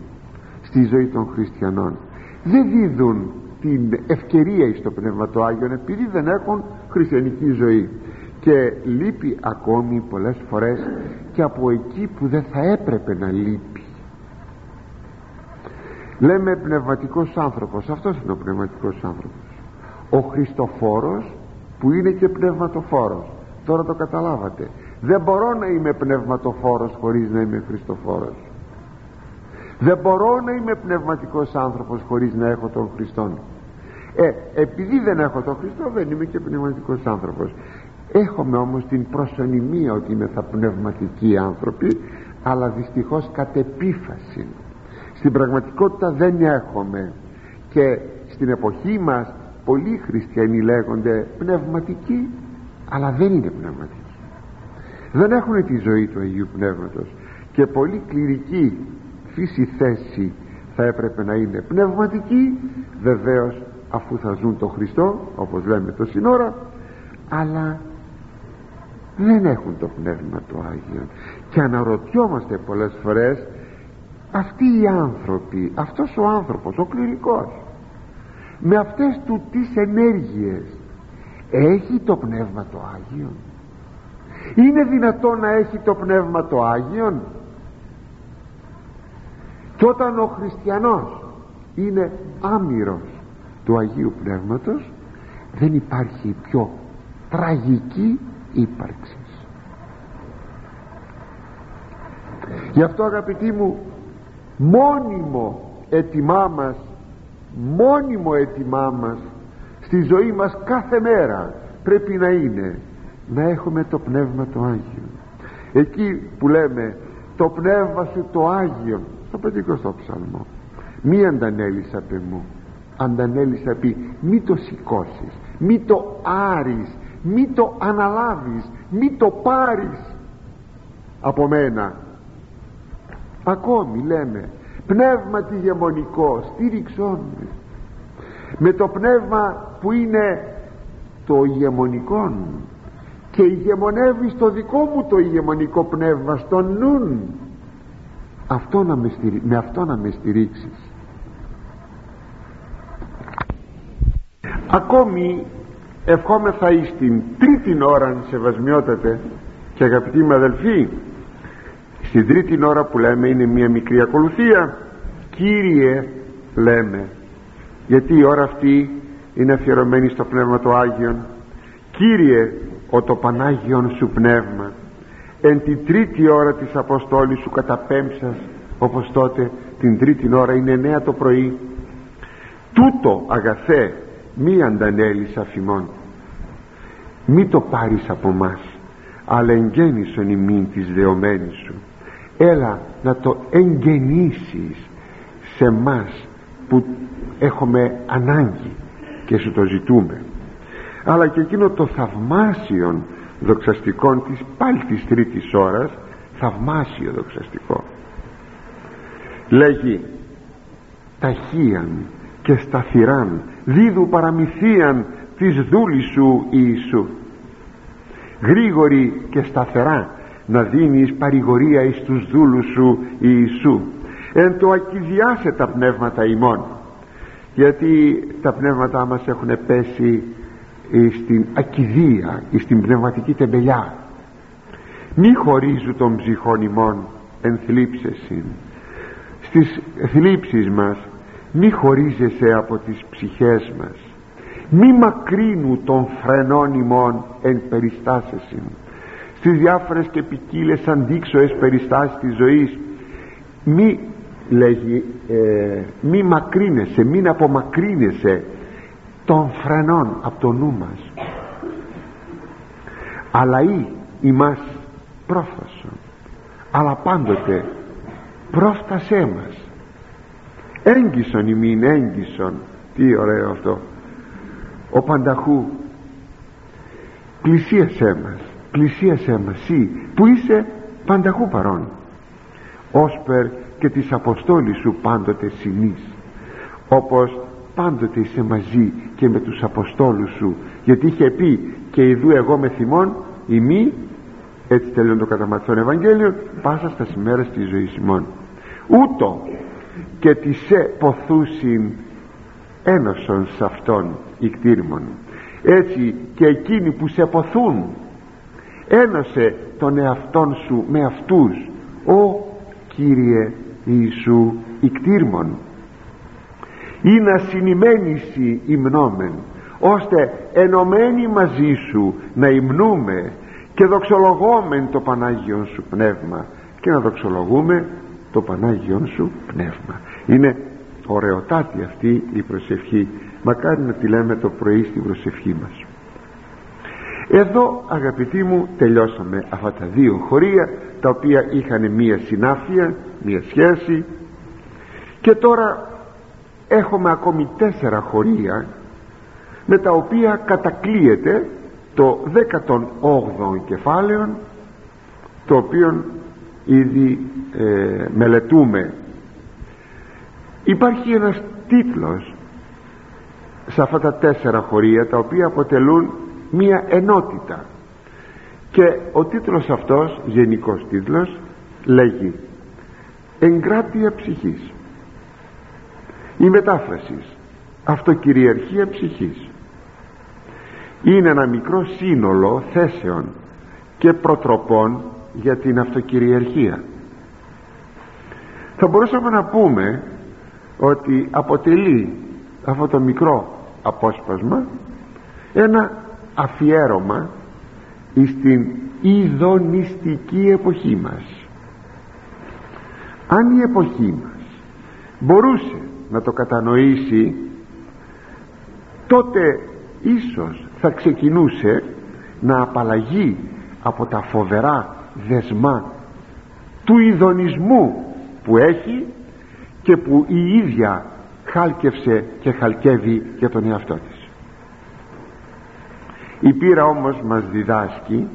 στη ζωή των χριστιανών. Δεν δίδουν την ευκαιρία στο πνεύμα του Άγιον επειδή δεν έχουν χριστιανική ζωή. Και λείπει ακόμη πολλές φορές και από εκεί που δεν θα έπρεπε να λείπει. Λέμε πνευματικός άνθρωπος. Αυτός είναι ο πνευματικός άνθρωπος. Ο Χριστοφόρος που είναι και πνευματοφόρος. Τώρα το καταλάβατε. Δεν μπορώ να είμαι πνευματοφόρος χωρίς να είμαι Χριστοφόρος. Δεν μπορώ να είμαι πνευματικός άνθρωπος χωρίς να έχω τον Χριστό ε, επειδή δεν έχω τον Χριστό δεν είμαι και πνευματικός άνθρωπος. Έχουμε όμως την προσωνυμία ότι είμαι θα πνευματικοί άνθρωποι αλλά δυστυχώς κατ' επίφαση. Στην πραγματικότητα δεν έχουμε και στην εποχή μας πολλοί χριστιανοί λέγονται πνευματικοί αλλά δεν είναι πνευματικοί. Δεν έχουν τη ζωή του Αγίου Πνεύματος. Και πολύ κληρική φύση θέση θα έπρεπε να είναι πνευματική βεβαίως αφού θα ζουν το Χριστό όπως λέμε το σύνορα αλλά δεν έχουν το Πνεύμα του Άγιο και αναρωτιόμαστε πολλές φορές αυτοί οι άνθρωποι αυτός ο άνθρωπος ο κληρικός με αυτές του τις ενέργειες έχει το Πνεύμα το Άγιο είναι δυνατό να έχει το Πνεύμα το Άγιον; Και όταν ο χριστιανός είναι άμυρος του Αγίου Πνεύματος δεν υπάρχει πιο τραγική ύπαρξη. Γι' αυτό αγαπητοί μου μόνιμο έτοιμά μας μόνιμο έτοιμά μας στη ζωή μας κάθε μέρα πρέπει να είναι να έχουμε το Πνεύμα το Άγιο. Εκεί που λέμε το Πνεύμα σου το Άγιο στο 50ο ψαλμό. Μη αντανέλησα πε μου αντανέλησα πει μη το σηκώσεις, μη το άρεις μη το αναλάβεις μη το πάρεις από μένα. Ακόμη λέμε πνεύμα της γεμονικό στήριξόν με το πνεύμα που είναι το ηγεμονικό και ηγεμονεύει στο δικό μου το ηγεμονικό πνεύμα στον νουν. Αυτό να με με αυτό να με στηρίξεις. Ακόμη ευχόμεθα εις την τρίτη ώρα σεβασμιότατε και αγαπητοί μου αδελφοί στην τρίτη ώρα που λέμε είναι μια μικρή ακολουθία Κύριε λέμε. Γιατί η ώρα αυτή είναι αφιερωμένη στο Πνεύμα του Άγιον. Κύριε ο το Πανάγιον σου Πνεύμα. Εν την τρίτη ώρα της Αποστόλης σου καταπέμψας όπως τότε την τρίτη ώρα είναι νέα το πρωί. Τούτο αγαθέ μη αντανέλεις αφημών. Μη το πάρεις από μας αλλά εγγέννησον ημίν της δεωμένης σου έλα να το εγγενήσεις σε μας που έχουμε ανάγκη και σου το ζητούμε. Αλλά και εκείνο το θαυμάσιον δοξαστικών της πάλι της τρίτης ώρας θαυμάσιο δοξαστικό. Λέγει ταχύαν και σταθυράν δίδου παραμυθίαν της δούλης σου Ιησού. Γρήγορη και σταθερά να δίνεις παρηγορία εις τους δούλους σου Ιησού. Εν το ακυδιάσε τα πνεύματα ημών γιατί τα πνεύματά μας έχουν πέσει στην ακιδεία στην πνευματική τεμπελιά. Μη χωρίζουν των ψυχών ημών εν θλίψεσιν. Στις θλίψεις μας μη χωρίζεσαι από τις ψυχές μας. Μη μακρύνου των φρενών ημών εν περιστάσεσιν στις διάφορες και ποικίλε αντίξωες περιστάσεις της ζωής. Μη λέγει ε, μη μακρύνεσαι μην απομακρύνεσαι των φρενών από το νου μας. Αλλά ή ημάς πρόφασον αλλά πάντοτε πρόφτασέ μας. Έγκυσον ημίν έγκυσον τι ωραίο αυτό ο πανταχού πλησίασέ μας πλησίασέ μας εσύ που είσαι πανταχού παρόν. Όσπερ και της αποστόλης σου πάντοτε συνείς όπως πάντοτε είσαι μαζί και με τους Αποστόλους σου γιατί είχε πει και ειδού εγώ με θυμών ημί έτσι τελειώνει το καταματσόν Ευαγγέλιο πάσα στα σημέρα της ζωής ημών ούτω και της σε ποθούσιν ένωσον σε αυτόν κτήρμων έτσι και εκείνοι που σε ποθούν ένωσε τον εαυτόν σου με αυτούς ο Κύριε Ιησού κτήρμων ή να συνημένησι υμνόμεν ώστε ενωμένοι μαζί σου να υμνούμε και δοξολογόμεν το Πανάγιον σου Πνεύμα και να δοξολογούμε το Πανάγιον σου Πνεύμα. Είναι ωραιοτάτη αυτή η προσευχή. Μακάρι να τη λέμε το πρωί στην προσευχή μας εδώ αγαπητοί μου τελειώσαμε αυτά τα δύο χωρία τα οποία είχαν μία συνάφεια μία σχέση. Και τώρα έχουμε ακόμη τέσσερα χωρία με τα οποία κατακλείεται το 18ο κεφάλαιο το οποίο ήδη ε, μελετούμε. Υπάρχει ένας τίτλος σε αυτά τα τέσσερα χωρία τα οποία αποτελούν μία ενότητα. Και ο τίτλος αυτός γενικός τίτλος λέγει εγκράτεια ψυχής η μετάφραση αυτοκυριαρχία ψυχής είναι ένα μικρό σύνολο θέσεων και προτροπών για την αυτοκυριαρχία. Θα μπορούσαμε να πούμε ότι αποτελεί αυτό το μικρό απόσπασμα ένα αφιέρωμα στην ειδονιστική εποχή μας. Αν η εποχή μας μπορούσε να το κατανοήσει τότε ίσως θα ξεκινούσε να απαλλαγεί από τα φοβερά δεσμά του ειδονισμού που έχει και που η ίδια χάλκευσε και χαλκεύει για τον εαυτό της η πείρα όμως μας διδάσκει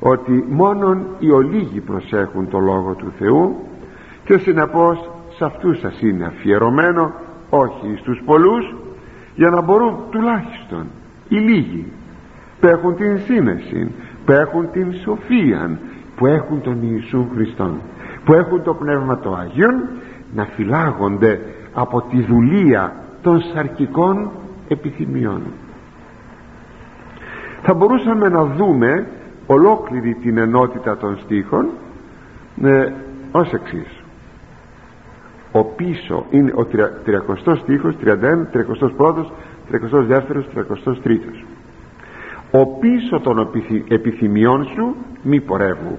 ότι μόνον οι ολίγοι προσέχουν το Λόγο του Θεού και συνεπώς σε αυτούς σας είναι αφιερωμένο όχι στους πολλούς για να μπορούν τουλάχιστον οι λίγοι που έχουν την σύνεση που έχουν την σοφία που έχουν τον Ιησού Χριστόν που έχουν το Πνεύμα το Αγίον να φυλάγονται από τη δουλεία των σαρκικών επιθυμιών θα μπορούσαμε να δούμε ολόκληρη την ενότητα των στίχων ε, ως εξής. Ο πίσω είναι ο 30 στίχος 31, 31, 32, 33 ο πίσω των επιθυμιών σου μη πορεύου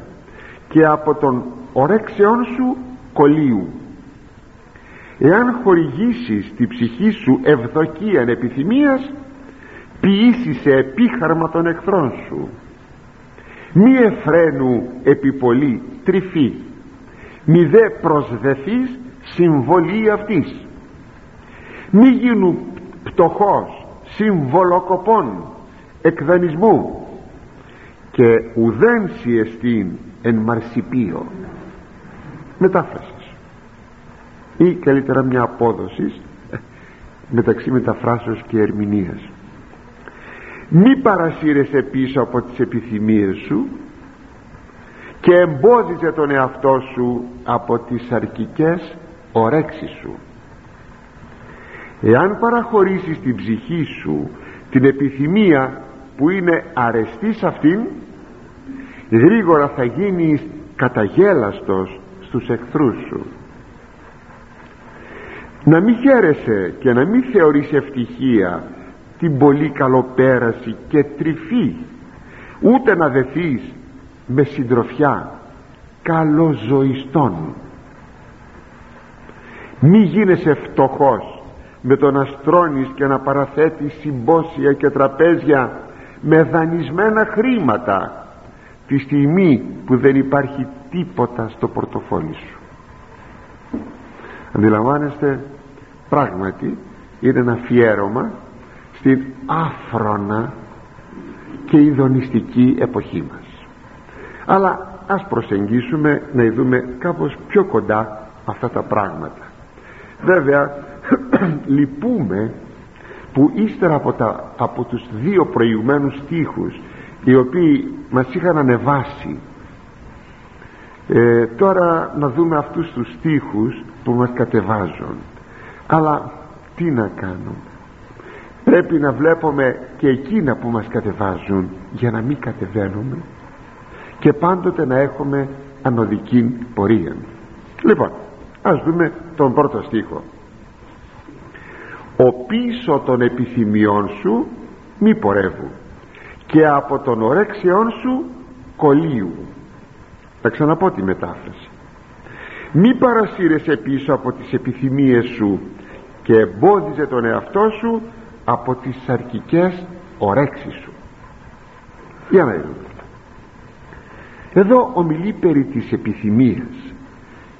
και από τον ορέξεών σου κολλίου εάν χορηγήσεις τη ψυχή σου ευδοκίαν επιθυμίας ποιήσεις σε επίχαρμα των εχθρών σου. Μη εφραίνου επιπολή τρυφή. Μη δε προσδεθείς συμβολή αυτής. Μη γίνου πτωχός συμβολοκοπών εκδανισμού. Και ουδέν σιεστήν εν μαρσιπίο μετάφρασης. Ή καλύτερα μια απόδοση μεταξύ μεταφράσεως και ερμηνείας μη παρασύρεσαι πίσω από τις επιθυμίες σου και εμπόδιζε τον εαυτό σου από τις αρκικές ορέξεις σου. Εάν παραχωρήσεις την ψυχή σου την επιθυμία που είναι αρεστή σε αυτήν γρήγορα θα γίνεις καταγέλαστος στους εχθρούς σου. Να μην χαίρεσαι και να μην θεωρείς ευτυχία την πολύ καλοπέραση και τρυφή. Ούτε να δεθείς με συντροφιά καλοζωιστών. Μη γίνεσαι φτωχός με το να στρώνεις και να παραθέτεις συμπόσια και τραπέζια με δανεισμένα χρήματα τη στιγμή που δεν υπάρχει τίποτα στο πορτοφόλι σου. Αντιλαμβάνεστε πράγματι είναι ένα αφιέρωμα στην άφρονα και ειδονιστική εποχή μας. Αλλά ας προσεγγίσουμε να ειδούμε κάπως πιο κοντά αυτά τα πράγματα. Βέβαια λυπούμε που ύστερα από, τα, από τους δύο προηγουμένους στίχους οι οποίοι μας είχαν ανεβάσει ε, τώρα να δούμε αυτούς τους στίχους που μας κατεβάζουν. Αλλά τι να κάνουμε; Πρέπει να βλέπουμε και εκείνα που μας κατεβάζουν για να μην κατεβαίνουμε και πάντοτε να έχουμε ανωδική πορεία. Λοιπόν ας δούμε τον πρώτο στίχο. Ο πίσω των επιθυμιών σου μη πορεύου και από τον ορέξεών σου κολλίου θα ξαναπώ τη μετάφραση. Μη παρασύρεσαι πίσω από τις επιθυμίες σου και εμπόδιζε τον εαυτό σου από τις σαρκικές ορέξεις σου. Για να δούμε. Εδώ ομιλεί περί της επιθυμίας.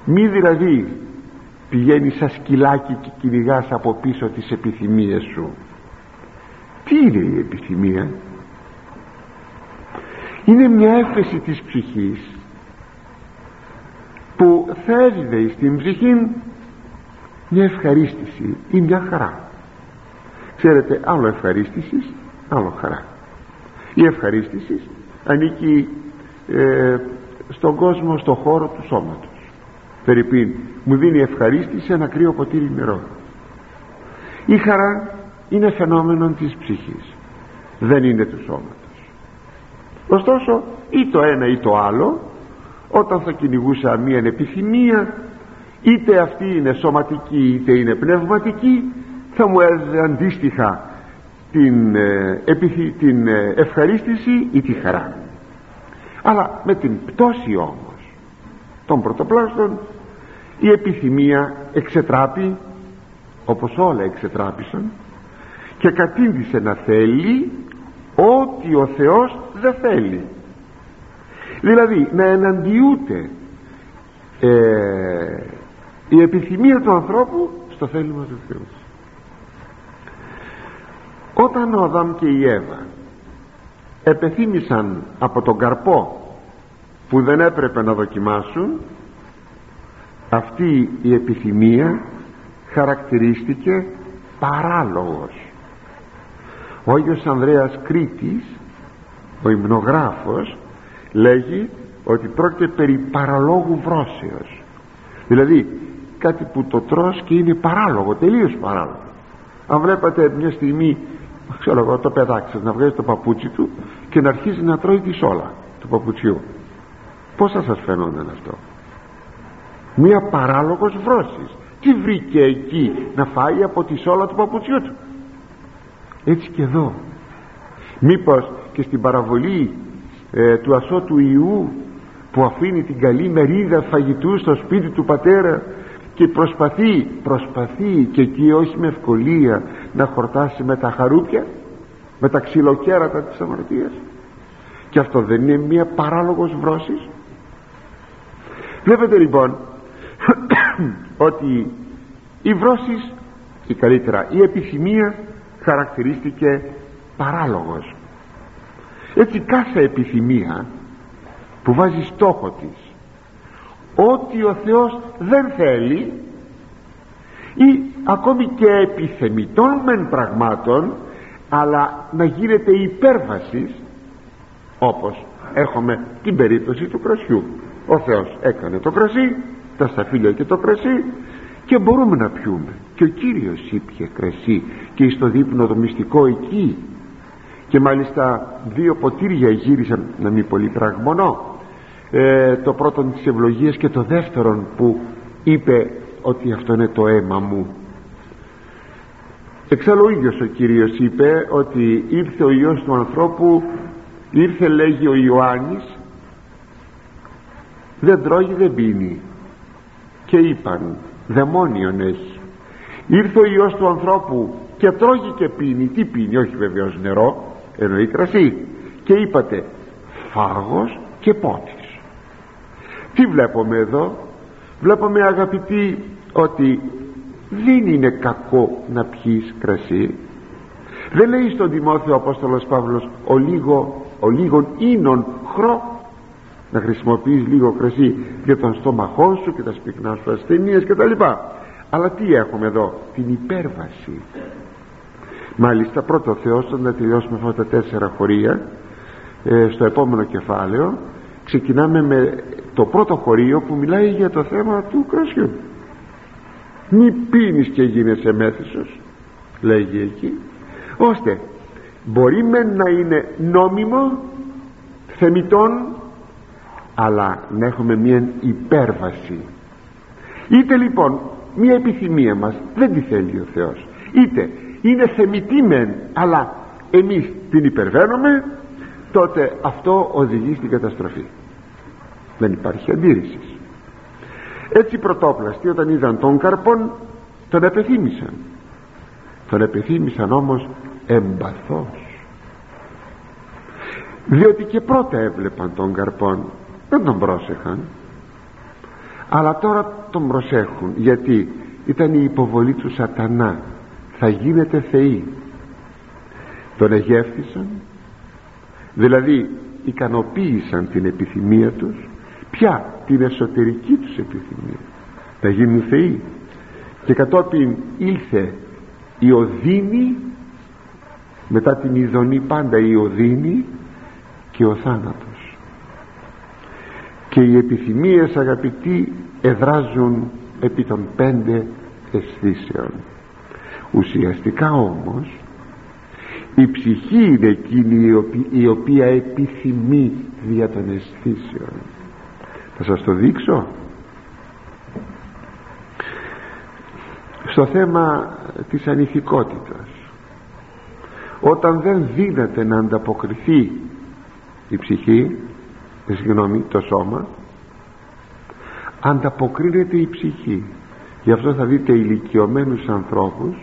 Μη δηλαδή πηγαίνει σαν σκυλάκι και κυνηγάς από πίσω τις επιθυμίες σου. Τι είναι η επιθυμία; Είναι μια έφεση της ψυχής που θέλει στην ψυχή μια ευχαρίστηση ή μια χαρά ξέρετε άλλο ευχαρίστησης άλλο χαρά. Η ευχαρίστηση ανήκει ε, στον κόσμο στον χώρο του σώματος. Φερρυπίν μου δίνει ευχαρίστηση ένα κρύο ποτήρι νερό. Η χαρά είναι φαινόμενο της ψυχής. Δεν είναι του σώματος. Ωστόσο ή το ένα ή το άλλο όταν θα κυνηγούσα μία επιθυμία είτε αυτή είναι σωματική είτε είναι πνευματική θα μου έδωσε αντίστοιχα την, ε, την ε, ευχαρίστηση ή τη χαρά. Αλλά με την πτώση όμως των πρωτοπλάστων η επιθυμία εξετράπη όπως όλα εξετράπησαν και κατήντησε να θέλει ό,τι ο Θεός δεν θέλει. Δηλαδή να εναντιούται ε, η επιθυμία του ανθρώπου στο θέλημα του Θεού όταν ο Αδάμ και η Εύα επεθύμησαν από τον καρπό που δεν έπρεπε να δοκιμάσουν αυτή η επιθυμία χαρακτηρίστηκε παράλογος. Ο Άγιος Ανδρέας Κρήτης ο υμνογράφος λέγει ότι πρόκειται περί παραλόγου βρόσεως. Δηλαδή κάτι που το τρως και είναι παράλογο τελείως παράλογο. Αν βλέπατε μια στιγμή ξέρω εγώ το παιδάκι να βγάζει το παπούτσι του και να αρχίζει να τρώει τη σόλα του παπουτσιού. Πως θα σας φαινόταν αυτό; Μια παράλογος βρόσης. Τι βρήκε εκεί να φάει από τη σόλα του παπουτσιού του; Έτσι και εδώ. Μήπως και στην παραβολή ε, του ασώτου Ιού που αφήνει την καλή μερίδα φαγητού στο σπίτι του πατέρα και προσπαθεί προσπαθεί και εκεί όχι με ευκολία να χορτάσει με τα χαρούπια με τα ξυλοκέρατα της αμαρτίας. Και αυτό δεν είναι μια παράλογος βρόσης. Βλέπετε λοιπόν ότι η βρόσης ή καλύτερα η επιθυμία χαρακτηρίστηκε παράλογος. Έτσι κάθε επιθυμία που βάζει στόχο της ότι ο Θεός δεν θέλει ή ακόμη και επιθεμητών μεν πραγμάτων αλλά να γίνεται υπέρβασης όπως έχουμε την περίπτωση του κρασιού. Ο Θεός έκανε το κρασί τα σταφύλια και το κρασί και μπορούμε να πιούμε. Και ο Κύριος ήπιε κρασί και στο δείπνο το μυστικό εκεί. Και μάλιστα δύο ποτήρια γύρισαν να μην πολύ πραγμονώ ε, το πρώτο της ευλογίας και το δεύτερον που είπε ότι αυτό είναι το αίμα μου. Εξάλλου ο ίδιος ο Κύριος είπε ότι ήρθε ο Υιός του ανθρώπου ήρθε λέγει ο Ιωάννης δεν τρώγει δεν πίνει και είπαν δαιμόνιον έχει ήρθε ο Υιός του ανθρώπου και τρώγει και πίνει. Τι πίνει όχι βεβαίως νερό εννοεί κρασί και είπατε φάγος και πότης τι βλέπουμε εδώ; Βλέπουμε αγαπητοί ότι δεν είναι κακό να πιείς κρασί. Δεν λέει στον Τιμόθεο ο Απόστολος Παύλος ο λίγο ο λίγον ίνον χρό να χρησιμοποιείς λίγο κρασί για τον στόμαχό σου και τα σπυκνά σου ασθενείες και τα λοιπά αλλά τι έχουμε εδώ την υπέρβαση. Μάλιστα πρώτο Θεός όταν να τελειώσουμε αυτά τα τέσσερα χωρία ε, στο επόμενο κεφάλαιο ξεκινάμε με το πρώτο χωρίο που μιλάει για το θέμα του κρασιού μη πίνεις και γίνεσαι μέθησος λέγει εκεί. Ώστε μπορεί με να είναι νόμιμο θεμητόν αλλά να έχουμε μια υπέρβαση. Είτε λοιπόν μια επιθυμία μας δεν τη θέλει ο Θεός. Είτε είναι θεμητή μεν αλλά εμείς την υπερβαίνουμε τότε αυτό οδηγεί στην καταστροφή. Δεν υπάρχει αντίρρησης έτσι πρωτόπλαστοι όταν είδαν τον καρπόν τον επεθύμησαν. Τον επεθύμησαν όμως εμπαθώς. Διότι και πρώτα έβλεπαν τον καρπόν δεν τον πρόσεχαν. Αλλά τώρα τον προσέχουν γιατί ήταν η υποβολή του σατανά. Θα γίνετε θεοί τον εγεύθησαν δηλαδή ικανοποίησαν την επιθυμία τους πια την εσωτερική τους επιθυμία. Να γίνουν θεοί. Και κατόπιν ήλθε η οδύνη μετά την ειδονή πάντα η οδύνη και ο θάνατος. Και οι επιθυμίες αγαπητοί εδράζουν επί των πέντε αισθήσεων. Ουσιαστικά όμως η ψυχή είναι εκείνη η οποία επιθυμεί δια των αισθήσεων θα σας το δείξω. Στο θέμα της ανηθικότητας όταν δεν δύναται να ανταποκριθεί η ψυχή ε, συγγνώμη το σώμα ανταποκρίνεται η ψυχή. Γι' αυτό θα δείτε ηλικιωμένους ανθρώπους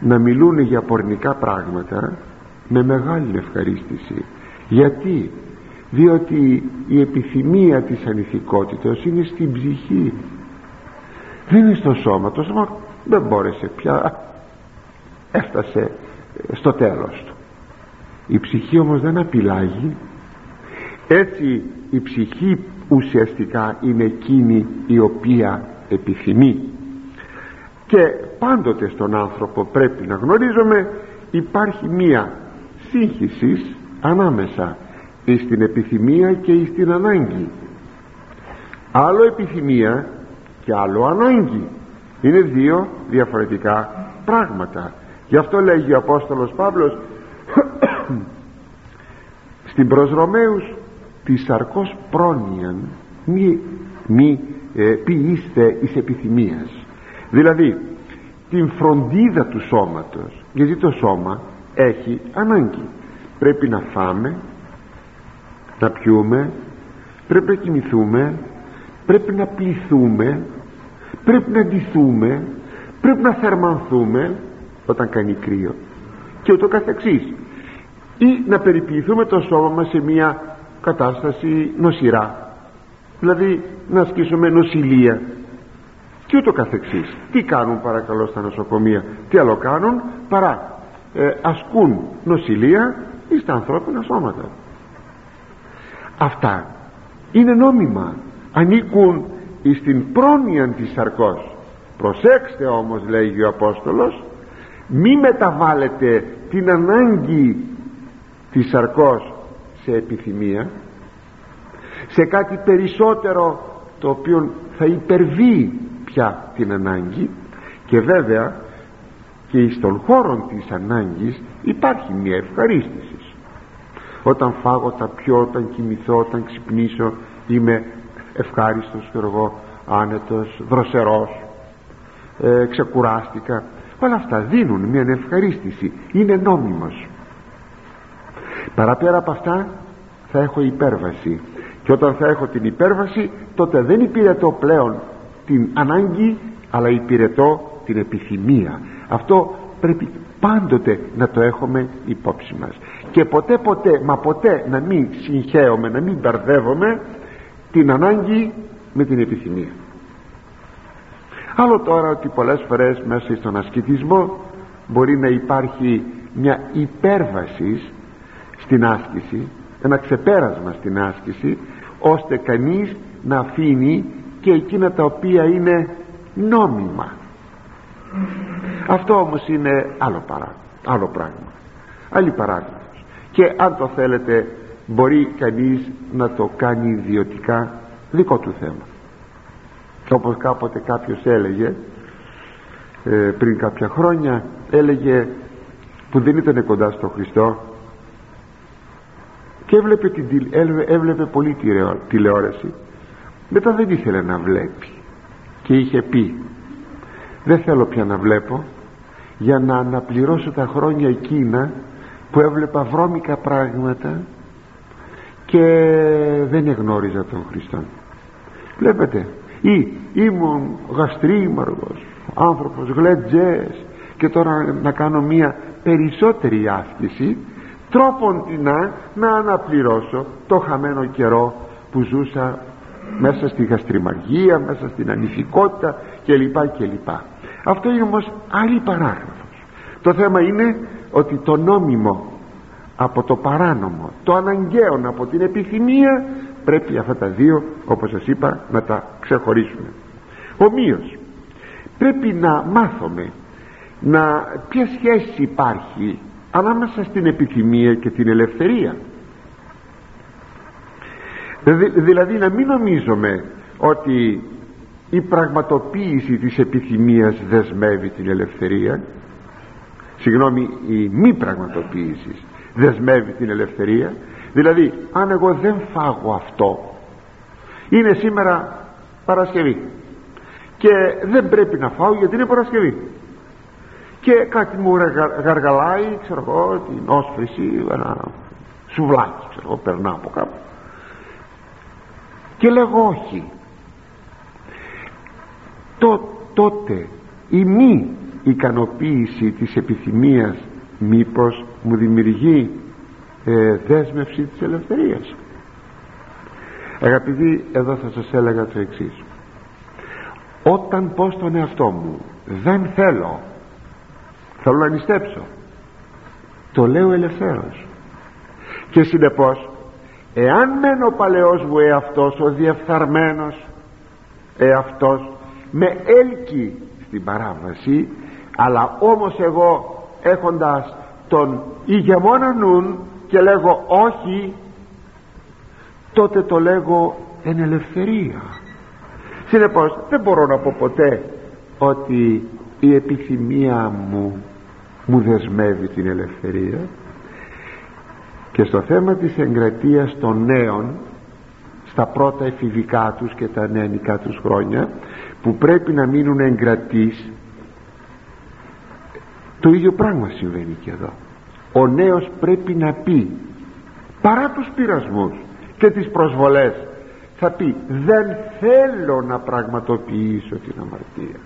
να μιλούν για πορνικά πράγματα με μεγάλη ευχαρίστηση. Γιατί; Διότι η επιθυμία της ανηθικότητας είναι στην ψυχή. Δίνει στο σώμα το σώμα δεν μπόρεσε πια. Έφτασε στο τέλος του. Η ψυχή όμως δεν απειλάγει. Έτσι η ψυχή ουσιαστικά είναι εκείνη η οποία επιθυμεί. Και πάντοτε στον άνθρωπο πρέπει να γνωρίζουμε υπάρχει μία σύγχυσης ανάμεσα στην επιθυμία και στην ανάγκη. Άλλο επιθυμία και άλλο ανάγκη. Είναι δύο διαφορετικά πράγματα. Γι' αυτό λέγει ο Απόστολος Παύλος στην προς Ρωμαίους της σαρκός πρόνοιαν μη, μη ε, ποιήστε εις επιθυμίας δηλαδή την φροντίδα του σώματος γιατί το σώμα έχει ανάγκη. Πρέπει να φάμε να πιούμε. Πρέπει να κοιμηθούμε. Πρέπει να πληθούμε. Πρέπει να ντυθούμε. Πρέπει να θερμανθούμε όταν κάνει κρύο. Και ούτω καθεξής. Ή να περιποιηθούμε το σώμα μας σε μια κατάσταση νοσηρά. Δηλαδή να ασκήσουμε νοσηλεία. Και ούτω καθεξής. Τι κάνουν παρακαλώ στα νοσοκομεία; Τι άλλο κάνουν παρά ε, ασκούν νοσηλεία ή στα ανθρώπινα σώματα αυτά είναι νόμιμα. Ανήκουν στην πρόνοια της σαρκός. Προσέξτε όμως λέγει ο Απόστολος μη μεταβάλλετε την ανάγκη της σαρκός σε επιθυμία σε κάτι περισσότερο το οποίο θα υπερβεί πια την ανάγκη. Και βέβαια και στον χώρο της ανάγκης υπάρχει μια ευχαρίστηση όταν φάγω τα πιω όταν κοιμηθώ όταν ξυπνήσω είμαι ευχάριστος και εγώ άνετος δροσερός ε, ξεκουράστηκα. Όλα αυτά δίνουν μια ευχαρίστηση είναι νόμιμος. Παραπέρα από αυτά θα έχω υπέρβαση. Και όταν θα έχω την υπέρβαση τότε δεν υπηρετώ πλέον την ανάγκη αλλά υπηρετώ την επιθυμία. Αυτό πρέπει πάντοτε να το έχουμε υπόψη μας και ποτέ ποτέ μα ποτέ να μην συγχαίουμε να μην μπερδεύουμε την ανάγκη με την επιθυμία. Άλλο τώρα ότι πολλές φορές μέσα στον ασκητισμό μπορεί να υπάρχει μια υπέρβαση στην άσκηση ένα ξεπέρασμα στην άσκηση ώστε κανείς να αφήνει και εκείνα τα οποία είναι νόμιμα. Αυτό όμως είναι άλλο, παρά, άλλο πράγμα. Άλλη παράγραφος και αν το θέλετε μπορεί κανείς να το κάνει ιδιωτικά δικό του θέμα. Όπως κάποτε κάποιος έλεγε ε, πριν κάποια χρόνια έλεγε που δεν ήταν κοντά στο Χριστό και έβλεπε, την, έβλεπε πολύ τηλεόραση. Μετά δεν ήθελε να βλέπει. Και είχε πει δεν θέλω πια να βλέπω. Για να αναπληρώσω τα χρόνια εκείνα που έβλεπα βρώμικα πράγματα και δεν εγνώριζα τον Χριστό. Βλέπετε ή ήμουν γαστρίμαργος άνθρωπος γλετζές και τώρα να κάνω μία περισσότερη άσκηση τρόπον να, να αναπληρώσω το χαμένο καιρό που ζούσα μέσα στη γαστριμαργία μέσα στην ανηθικότητα κλπ κλπ. Αυτό είναι όμως άλλη παράγραφος. Το θέμα είναι ότι το νόμιμο από το παράνομο το αναγκαίο από την επιθυμία πρέπει αυτά τα δύο όπως σας είπα να τα ξεχωρίσουμε. Ομοίως πρέπει να μάθουμε να ποια σχέση υπάρχει ανάμεσα στην επιθυμία και την ελευθερία. Δηλαδή να μην νομίζουμε ότι η πραγματοποίηση της επιθυμίας δεσμεύει την ελευθερία συγγνώμη η μη πραγματοποίησης δεσμεύει την ελευθερία. Δηλαδή αν εγώ δεν φάγω αυτό είναι σήμερα Παρασκευή. Και δεν πρέπει να φάω γιατί είναι Παρασκευή. Και κάτι μου γαργαλάει ξέρω εγώ την όσφρηση ένα σουβλάκι ξέρω εγώ περνάω από κάπου. Και λέγω όχι τότε η μη ικανοποίηση της επιθυμίας μήπως μου δημιουργεί ε, δέσμευση της ελευθερίας. Αγαπητοί εδώ θα σας έλεγα το εξής. Όταν πω στον εαυτό μου δεν θέλω θέλω να νηστέψω το λέω ελευθέρως. Και συνεπώς εάν μεν ο παλαιός μου εαυτός ο διεφθαρμένος εαυτός με έλκει στην παράβαση αλλά όμως εγώ έχοντας τον ηγεμόνα νουν και λέγω όχι τότε το λέγω εν ελευθερία. Συνεπώς δεν μπορώ να πω ποτέ ότι η επιθυμία μου μου δεσμεύει την ελευθερία. Και στο θέμα της εγκρατείας των νέων στα πρώτα εφηβικά τους και τα νεανικά τους χρόνια που πρέπει να μείνουν εγκρατείς το ίδιο πράγμα συμβαίνει και εδώ. Ο νέος πρέπει να πει παρά τους πειρασμούς και τις προσβολές θα πει δεν θέλω να πραγματοποιήσω την αμαρτία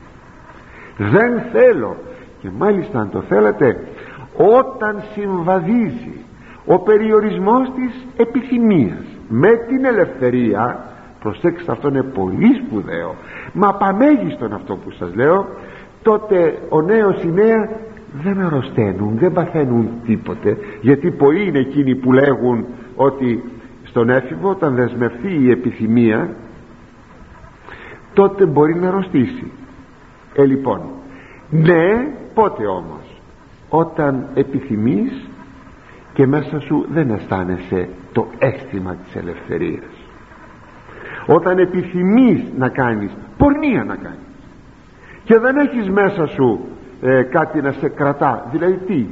δεν θέλω και μάλιστα αν το θέλετε όταν συμβαδίζει ο περιορισμός της επιθυμίας με την ελευθερία προσέξτε αυτό είναι πολύ σπουδαίο μα παμέγιστον αυτό που σας λέω τότε ο νέος η νέα δεν αρρωσταίνουν δεν παθαίνουν τίποτε γιατί πολλοί είναι εκείνοι που λέγουν ότι στον έφηβο όταν δεσμευτεί η επιθυμία τότε μπορεί να αρρωστήσει. Ε λοιπόν ναι πότε όμως; Όταν επιθυμείς και μέσα σου δεν αισθάνεσαι το αίσθημα της ελευθερίας. Όταν επιθυμείς να κάνεις πορνεία να κάνεις και δεν έχεις μέσα σου ε, κάτι να σε κρατά. Δηλαδή τι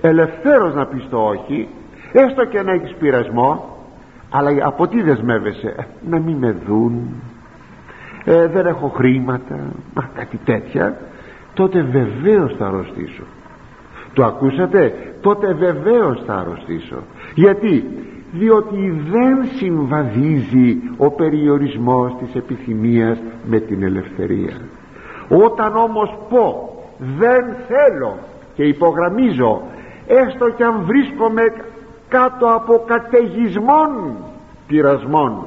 ελευθέρως να πεις το όχι έστω και να έχεις πειρασμό αλλά από τι δεσμεύεσαι ε, να μην με δουν. Ε, δεν έχω χρήματα μα κάτι τέτοια. Τότε βεβαίως θα αρρωστήσω. Το ακούσατε; Τότε βεβαίως θα αρρωστήσω. Γιατί; Διότι δεν συμβαδίζει ο περιορισμός της επιθυμίας με την ελευθερία. Όταν όμως πω δεν θέλω και υπογραμμίζω έστω και αν βρίσκομαι κάτω από καταιγισμών πειρασμών.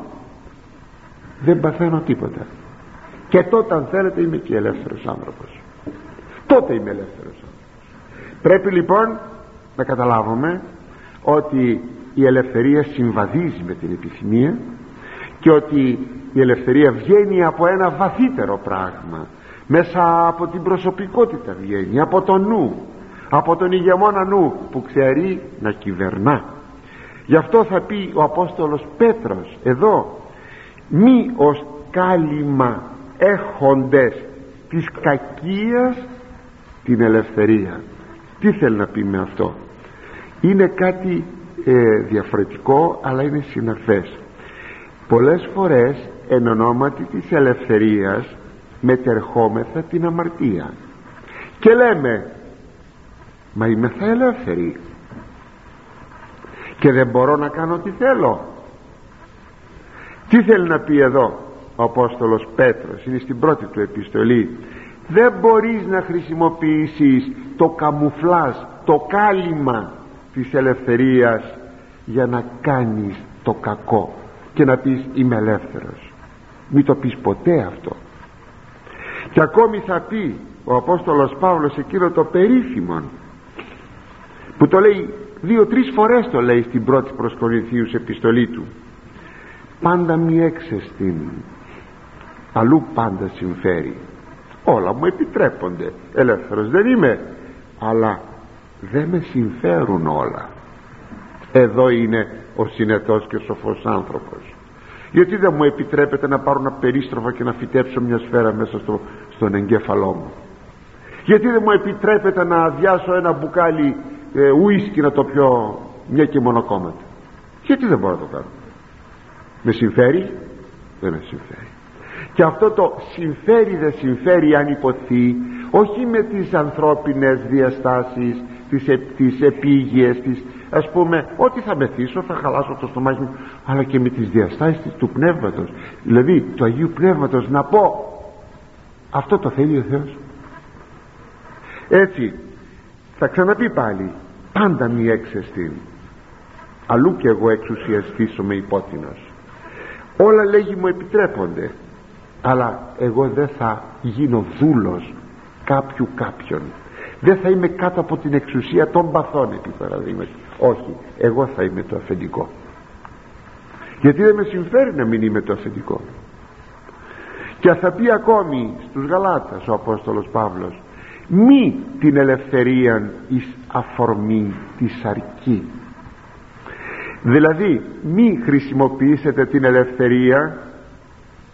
Δεν παθαίνω τίποτα. Και τότε αν θέλετε είμαι και ελεύθερος άνθρωπος. Τότε είμαι ελεύθερος άνθρωπος. Πρέπει λοιπόν να καταλάβουμε ότι η ελευθερία συμβαδίζει με την επιθυμία και ότι η ελευθερία βγαίνει από ένα βαθύτερο πράγμα μέσα από την προσωπικότητα βγαίνει από το νου από τον ηγεμόνα νου που ξέρει να κυβερνά. Γι' αυτό θα πει ο Απόστολος Πέτρος εδώ μη ως κάλυμα έχοντες της κακίας την ελευθερία τι θέλει να πει με αυτό. Είναι κάτι ε, διαφορετικό αλλά είναι συναφές. Πολλές φορές εν ονόματι της ελευθερίας μετερχόμεθα την αμαρτία. Και λέμε μα είμαι θα ελεύθερη και δεν μπορώ να κάνω τι θέλω τι θέλει να πει εδώ ο Απόστολος Πέτρος είναι στην πρώτη του επιστολή. Δεν μπορείς να χρησιμοποιήσεις το καμουφλάζ το κάλυμα της ελευθερίας για να κάνεις το κακό και να πεις είμαι ελεύθερος μην το πεις ποτέ αυτό και ακόμη θα πει ο Απόστολος Παύλος εκείνο το περίφημο που το λέει δύο-τρεις φορές το λέει στην πρώτη προς Κορινθίους επιστολή του. Πάντα μη έξεστην αλλού πάντα συμφέρει. Όλα μου επιτρέπονται ελεύθερος δεν είμαι αλλά δεν με συμφέρουν όλα. Εδώ είναι ο συνετός και ο σοφός άνθρωπος. Γιατί δεν μου επιτρέπεται να πάρω ένα περίστροφα και να φυτέψω μια σφαίρα μέσα στο, στον εγκέφαλό μου. Γιατί δεν μου επιτρέπεται να αδειάσω ένα μπουκάλι ε, ουίσκι να το πιω μια και μονοκόμματα γιατί δεν μπορώ να το κάνω. Με συμφέρει; Δεν με συμφέρει. Και αυτό το συμφέρει δεν συμφέρει αν υποθεί όχι με τις ανθρώπινες διαστάσεις τις, ε, τις επίγειες τις, ας πούμε ότι θα μεθύσω θα χαλάσω το στομάχι μου αλλά και με τις διαστάσεις του Πνεύματος. Δηλαδή του Αγίου Πνεύματος να πω αυτό το θέλει ο Θεός. Έτσι θα ξαναπεί πάλι πάντα μη έξεστην αλλού και εγώ εξουσιαστήσω με υπότινος. Όλα λέγει μου επιτρέπονται αλλά εγώ δεν θα γίνω δούλος κάποιου κάποιον. Δεν θα είμαι κάτω από την εξουσία των παθών επί παραδείγματι. Όχι εγώ θα είμαι το αφεντικό. Γιατί δεν με συμφέρει να μην είμαι το αφεντικό και θα πει ακόμη στους Γαλάτας ο Απόστολος Παύλος μη την ελευθερία εις αφορμή της αρκή δηλαδή μη χρησιμοποιήσετε την ελευθερία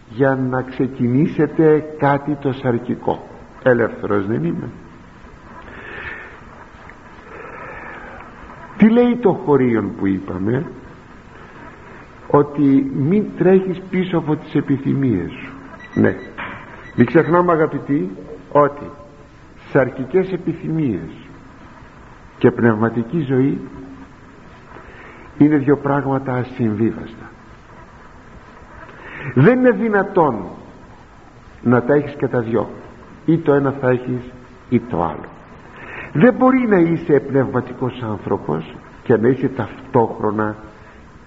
για να ξεκινήσετε κάτι το σαρκικό. Ελεύθερος δεν είμαι. Τι λέει το χωρίον που είπαμε; Ότι μην τρέχεις πίσω από τις επιθυμίες σου ναι. Μην ξεχνάμε αγαπητοί ότι σαρκικές επιθυμίες και πνευματική ζωή είναι δύο πράγματα ασυμβίβαστα. Δεν είναι δυνατόν να τα έχεις και τα δυο. Ή το ένα θα έχεις ή το άλλο. Δεν μπορεί να είσαι πνευματικός άνθρωπος και να είσαι ταυτόχρονα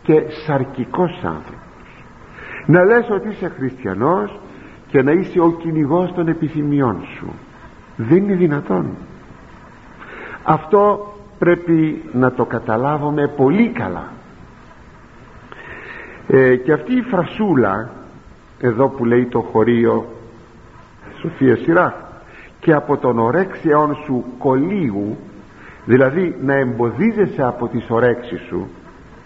και σαρκικός άνθρωπος. Να λες ότι είσαι χριστιανός και να είσαι ο κυνηγός των επιθυμιών σου. Δεν είναι δυνατόν. Αυτό πρέπει να το καταλάβουμε πολύ καλά. Ε, και αυτή η φρασούλα εδώ που λέει το χωρίο Σοφία Σειρά και από τον ορέξεών σου κολλήγου δηλαδή να εμποδίζεσαι από τις ορέξεις σου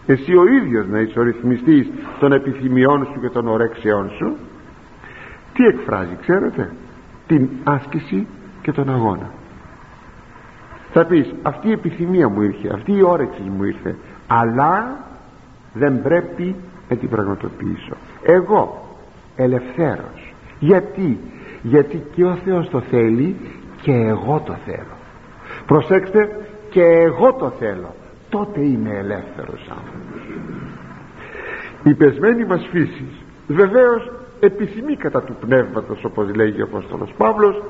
εσύ ο ίδιος να είσαι ο ρυθμιστής των επιθυμιών σου και των ορέξεών σου τι εκφράζει ξέρετε; Την άσκηση και τον αγώνα. Θα πεις αυτή η επιθυμία μου ήρθε αυτή η όρεξη μου ήρθε αλλά δεν πρέπει να την πραγματοποιήσω. Εγώ ελευθέρος. Γιατί; Γιατί και ο Θεός το θέλει και εγώ το θέλω. Προσέξτε και εγώ το θέλω. Τότε είμαι ελεύθερος άνθρωπος η πεσμένη μας φύση βεβαίως επιθυμεί κατά του πνεύματος όπως λέγει ο Απόστολος Παύλος.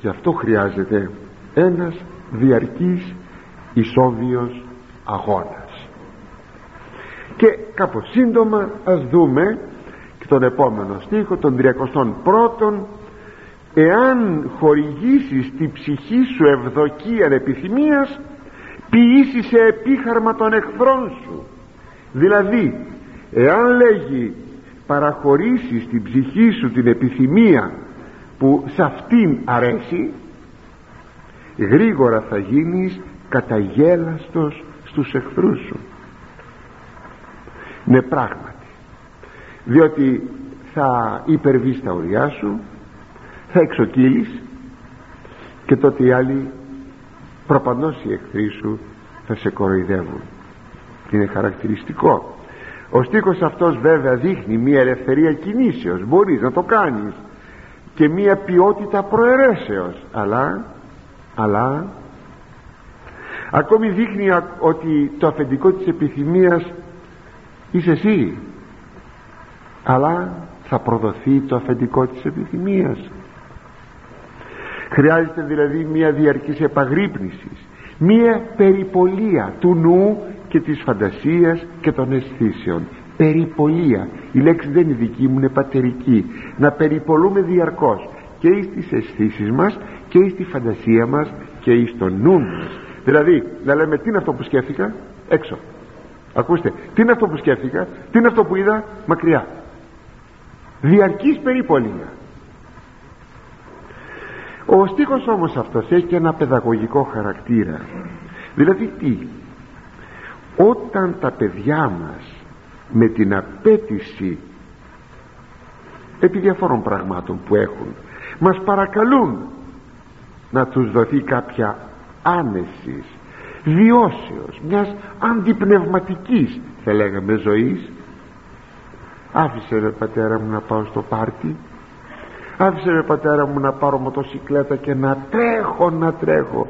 Γι' αυτό χρειάζεται ένας διαρκής ισόβιος αγώνας. Και κάπως σύντομα ας δούμε και τον επόμενο στίχο τον 31 εάν χορηγήσεις τη ψυχή σου ευδοκία επιθυμίας ποιήσεις σε επίχαρμα των εχθρών σου. Δηλαδή εάν λέγει παραχωρήσεις την ψυχή σου την επιθυμία που σε αυτήν αρέσει γρήγορα θα γίνεις καταγέλαστος στους εχθρούς σου. Ναι πράγματι. Διότι θα υπερβείς τα ωριά σου θα εξοκύλεις και τότε οι άλλοι προπαντός οι εχθροί σου θα σε κοροϊδεύουν. Είναι χαρακτηριστικό ο στίχος αυτός βέβαια δείχνει μια ελευθερία κινήσεως. Μπορείς να το κάνεις. Και μια ποιότητα προαιρέσεως. Αλλά αλλά ακόμη δείχνει ότι το αφεντικό της επιθυμίας είσαι εσύ. Αλλά θα προδοθεί το αφεντικό της επιθυμίας. Χρειάζεται δηλαδή μια διαρκής επαγρύπνησης. Μια περιπολία του νου και της φαντασίας και των αισθήσεων. Περιπολία. Η λέξη δεν είναι δική μου είναι πατερική. Να περιπολούμε διαρκώς και εις τις αισθήσεις μας και εις τη φαντασία μας και εις το νου μας. Δηλαδή να λέμε τι είναι αυτό που σκέφτηκα έξω. Ακούστε τι είναι αυτό που σκέφτηκα τι είναι αυτό που είδα μακριά. Διαρκής περιπολία. Ο στίχος όμως αυτός έχει και ένα παιδαγωγικό χαρακτήρα. Δηλαδή τι; Όταν τα παιδιά μας με την απέτηση επί διαφόρων πραγμάτων που έχουν μας παρακαλούν να τους δοθεί κάποια άνεσης βιώσεως μιας αντιπνευματικής θα λέγαμε ζωής. Άφησε ρε πατέρα μου να πάω στο πάρτι. Άφησε ρε πατέρα μου να πάρω μοτοσυκλέτα και να τρέχω να τρέχω.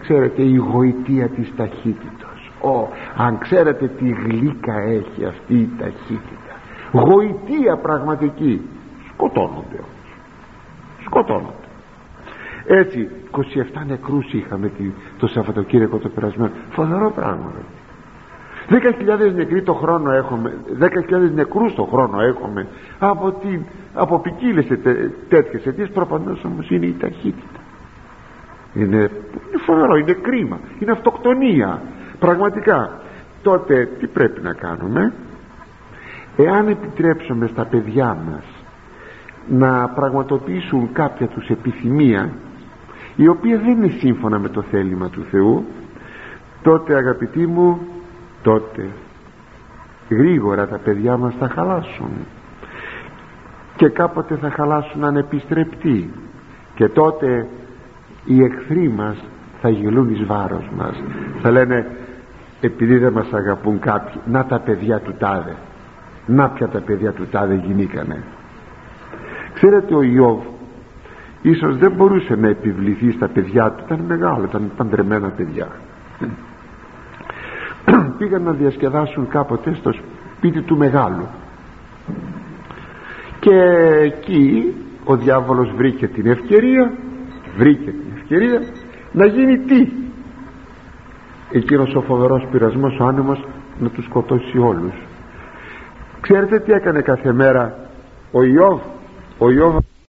Ξέρετε η γοητεία της ταχύτητας Ω, αν ξέρετε τι γλύκα έχει αυτή η ταχύτητα. Γοητεία πραγματική. Σκοτώνονται όμως. Σκοτώνονται. Έτσι 27 νεκρούς είχαμε το Σαββατοκύριακο το περασμένο. Φοβερό πράγμα δέκα χιλιάδες νεκροί το χρόνο έχουμε δέκα χιλιάδες νεκρούς το χρόνο έχουμε. Από, την, από ποικίλες τέτοιες αιτίες προπαντός όμως είναι η ταχύτητα. Είναι, είναι φοβερό, είναι κρίμα. Είναι αυτοκτονία πραγματικά τότε τι πρέπει να κάνουμε; Εάν επιτρέψουμε στα παιδιά μας να πραγματοποιήσουν κάποια τους επιθυμία η οποία δεν είναι σύμφωνα με το θέλημα του Θεού τότε αγαπητοί μου τότε γρήγορα τα παιδιά μας θα χαλάσουν. Και κάποτε θα χαλάσουν ανεπιστρεπτοί και τότε οι εχθροί μας θα γελούν εις βάρος μας. Θα λένε επειδή δεν μας αγαπούν κάποιοι να τα παιδιά του τάδε. Να πια τα παιδιά του τάδε γινήκανε. Ξέρετε ο Ιώβ ίσως δεν μπορούσε να επιβληθεί στα παιδιά του. Ήταν μεγάλο, ήταν παντρεμένα παιδιά. Πήγαν να διασκεδάσουν κάποτε στο σπίτι του μεγάλου. Και εκεί ο διάβολος βρήκε την ευκαιρία βρήκε την ευκαιρία να γίνει τι; Εκείνος ο φοβερός πειρασμός ο άνεμος να τους σκοτώσει όλους. Ξέρετε τι έκανε κάθε μέρα ο Ιώβ ο Ιώβ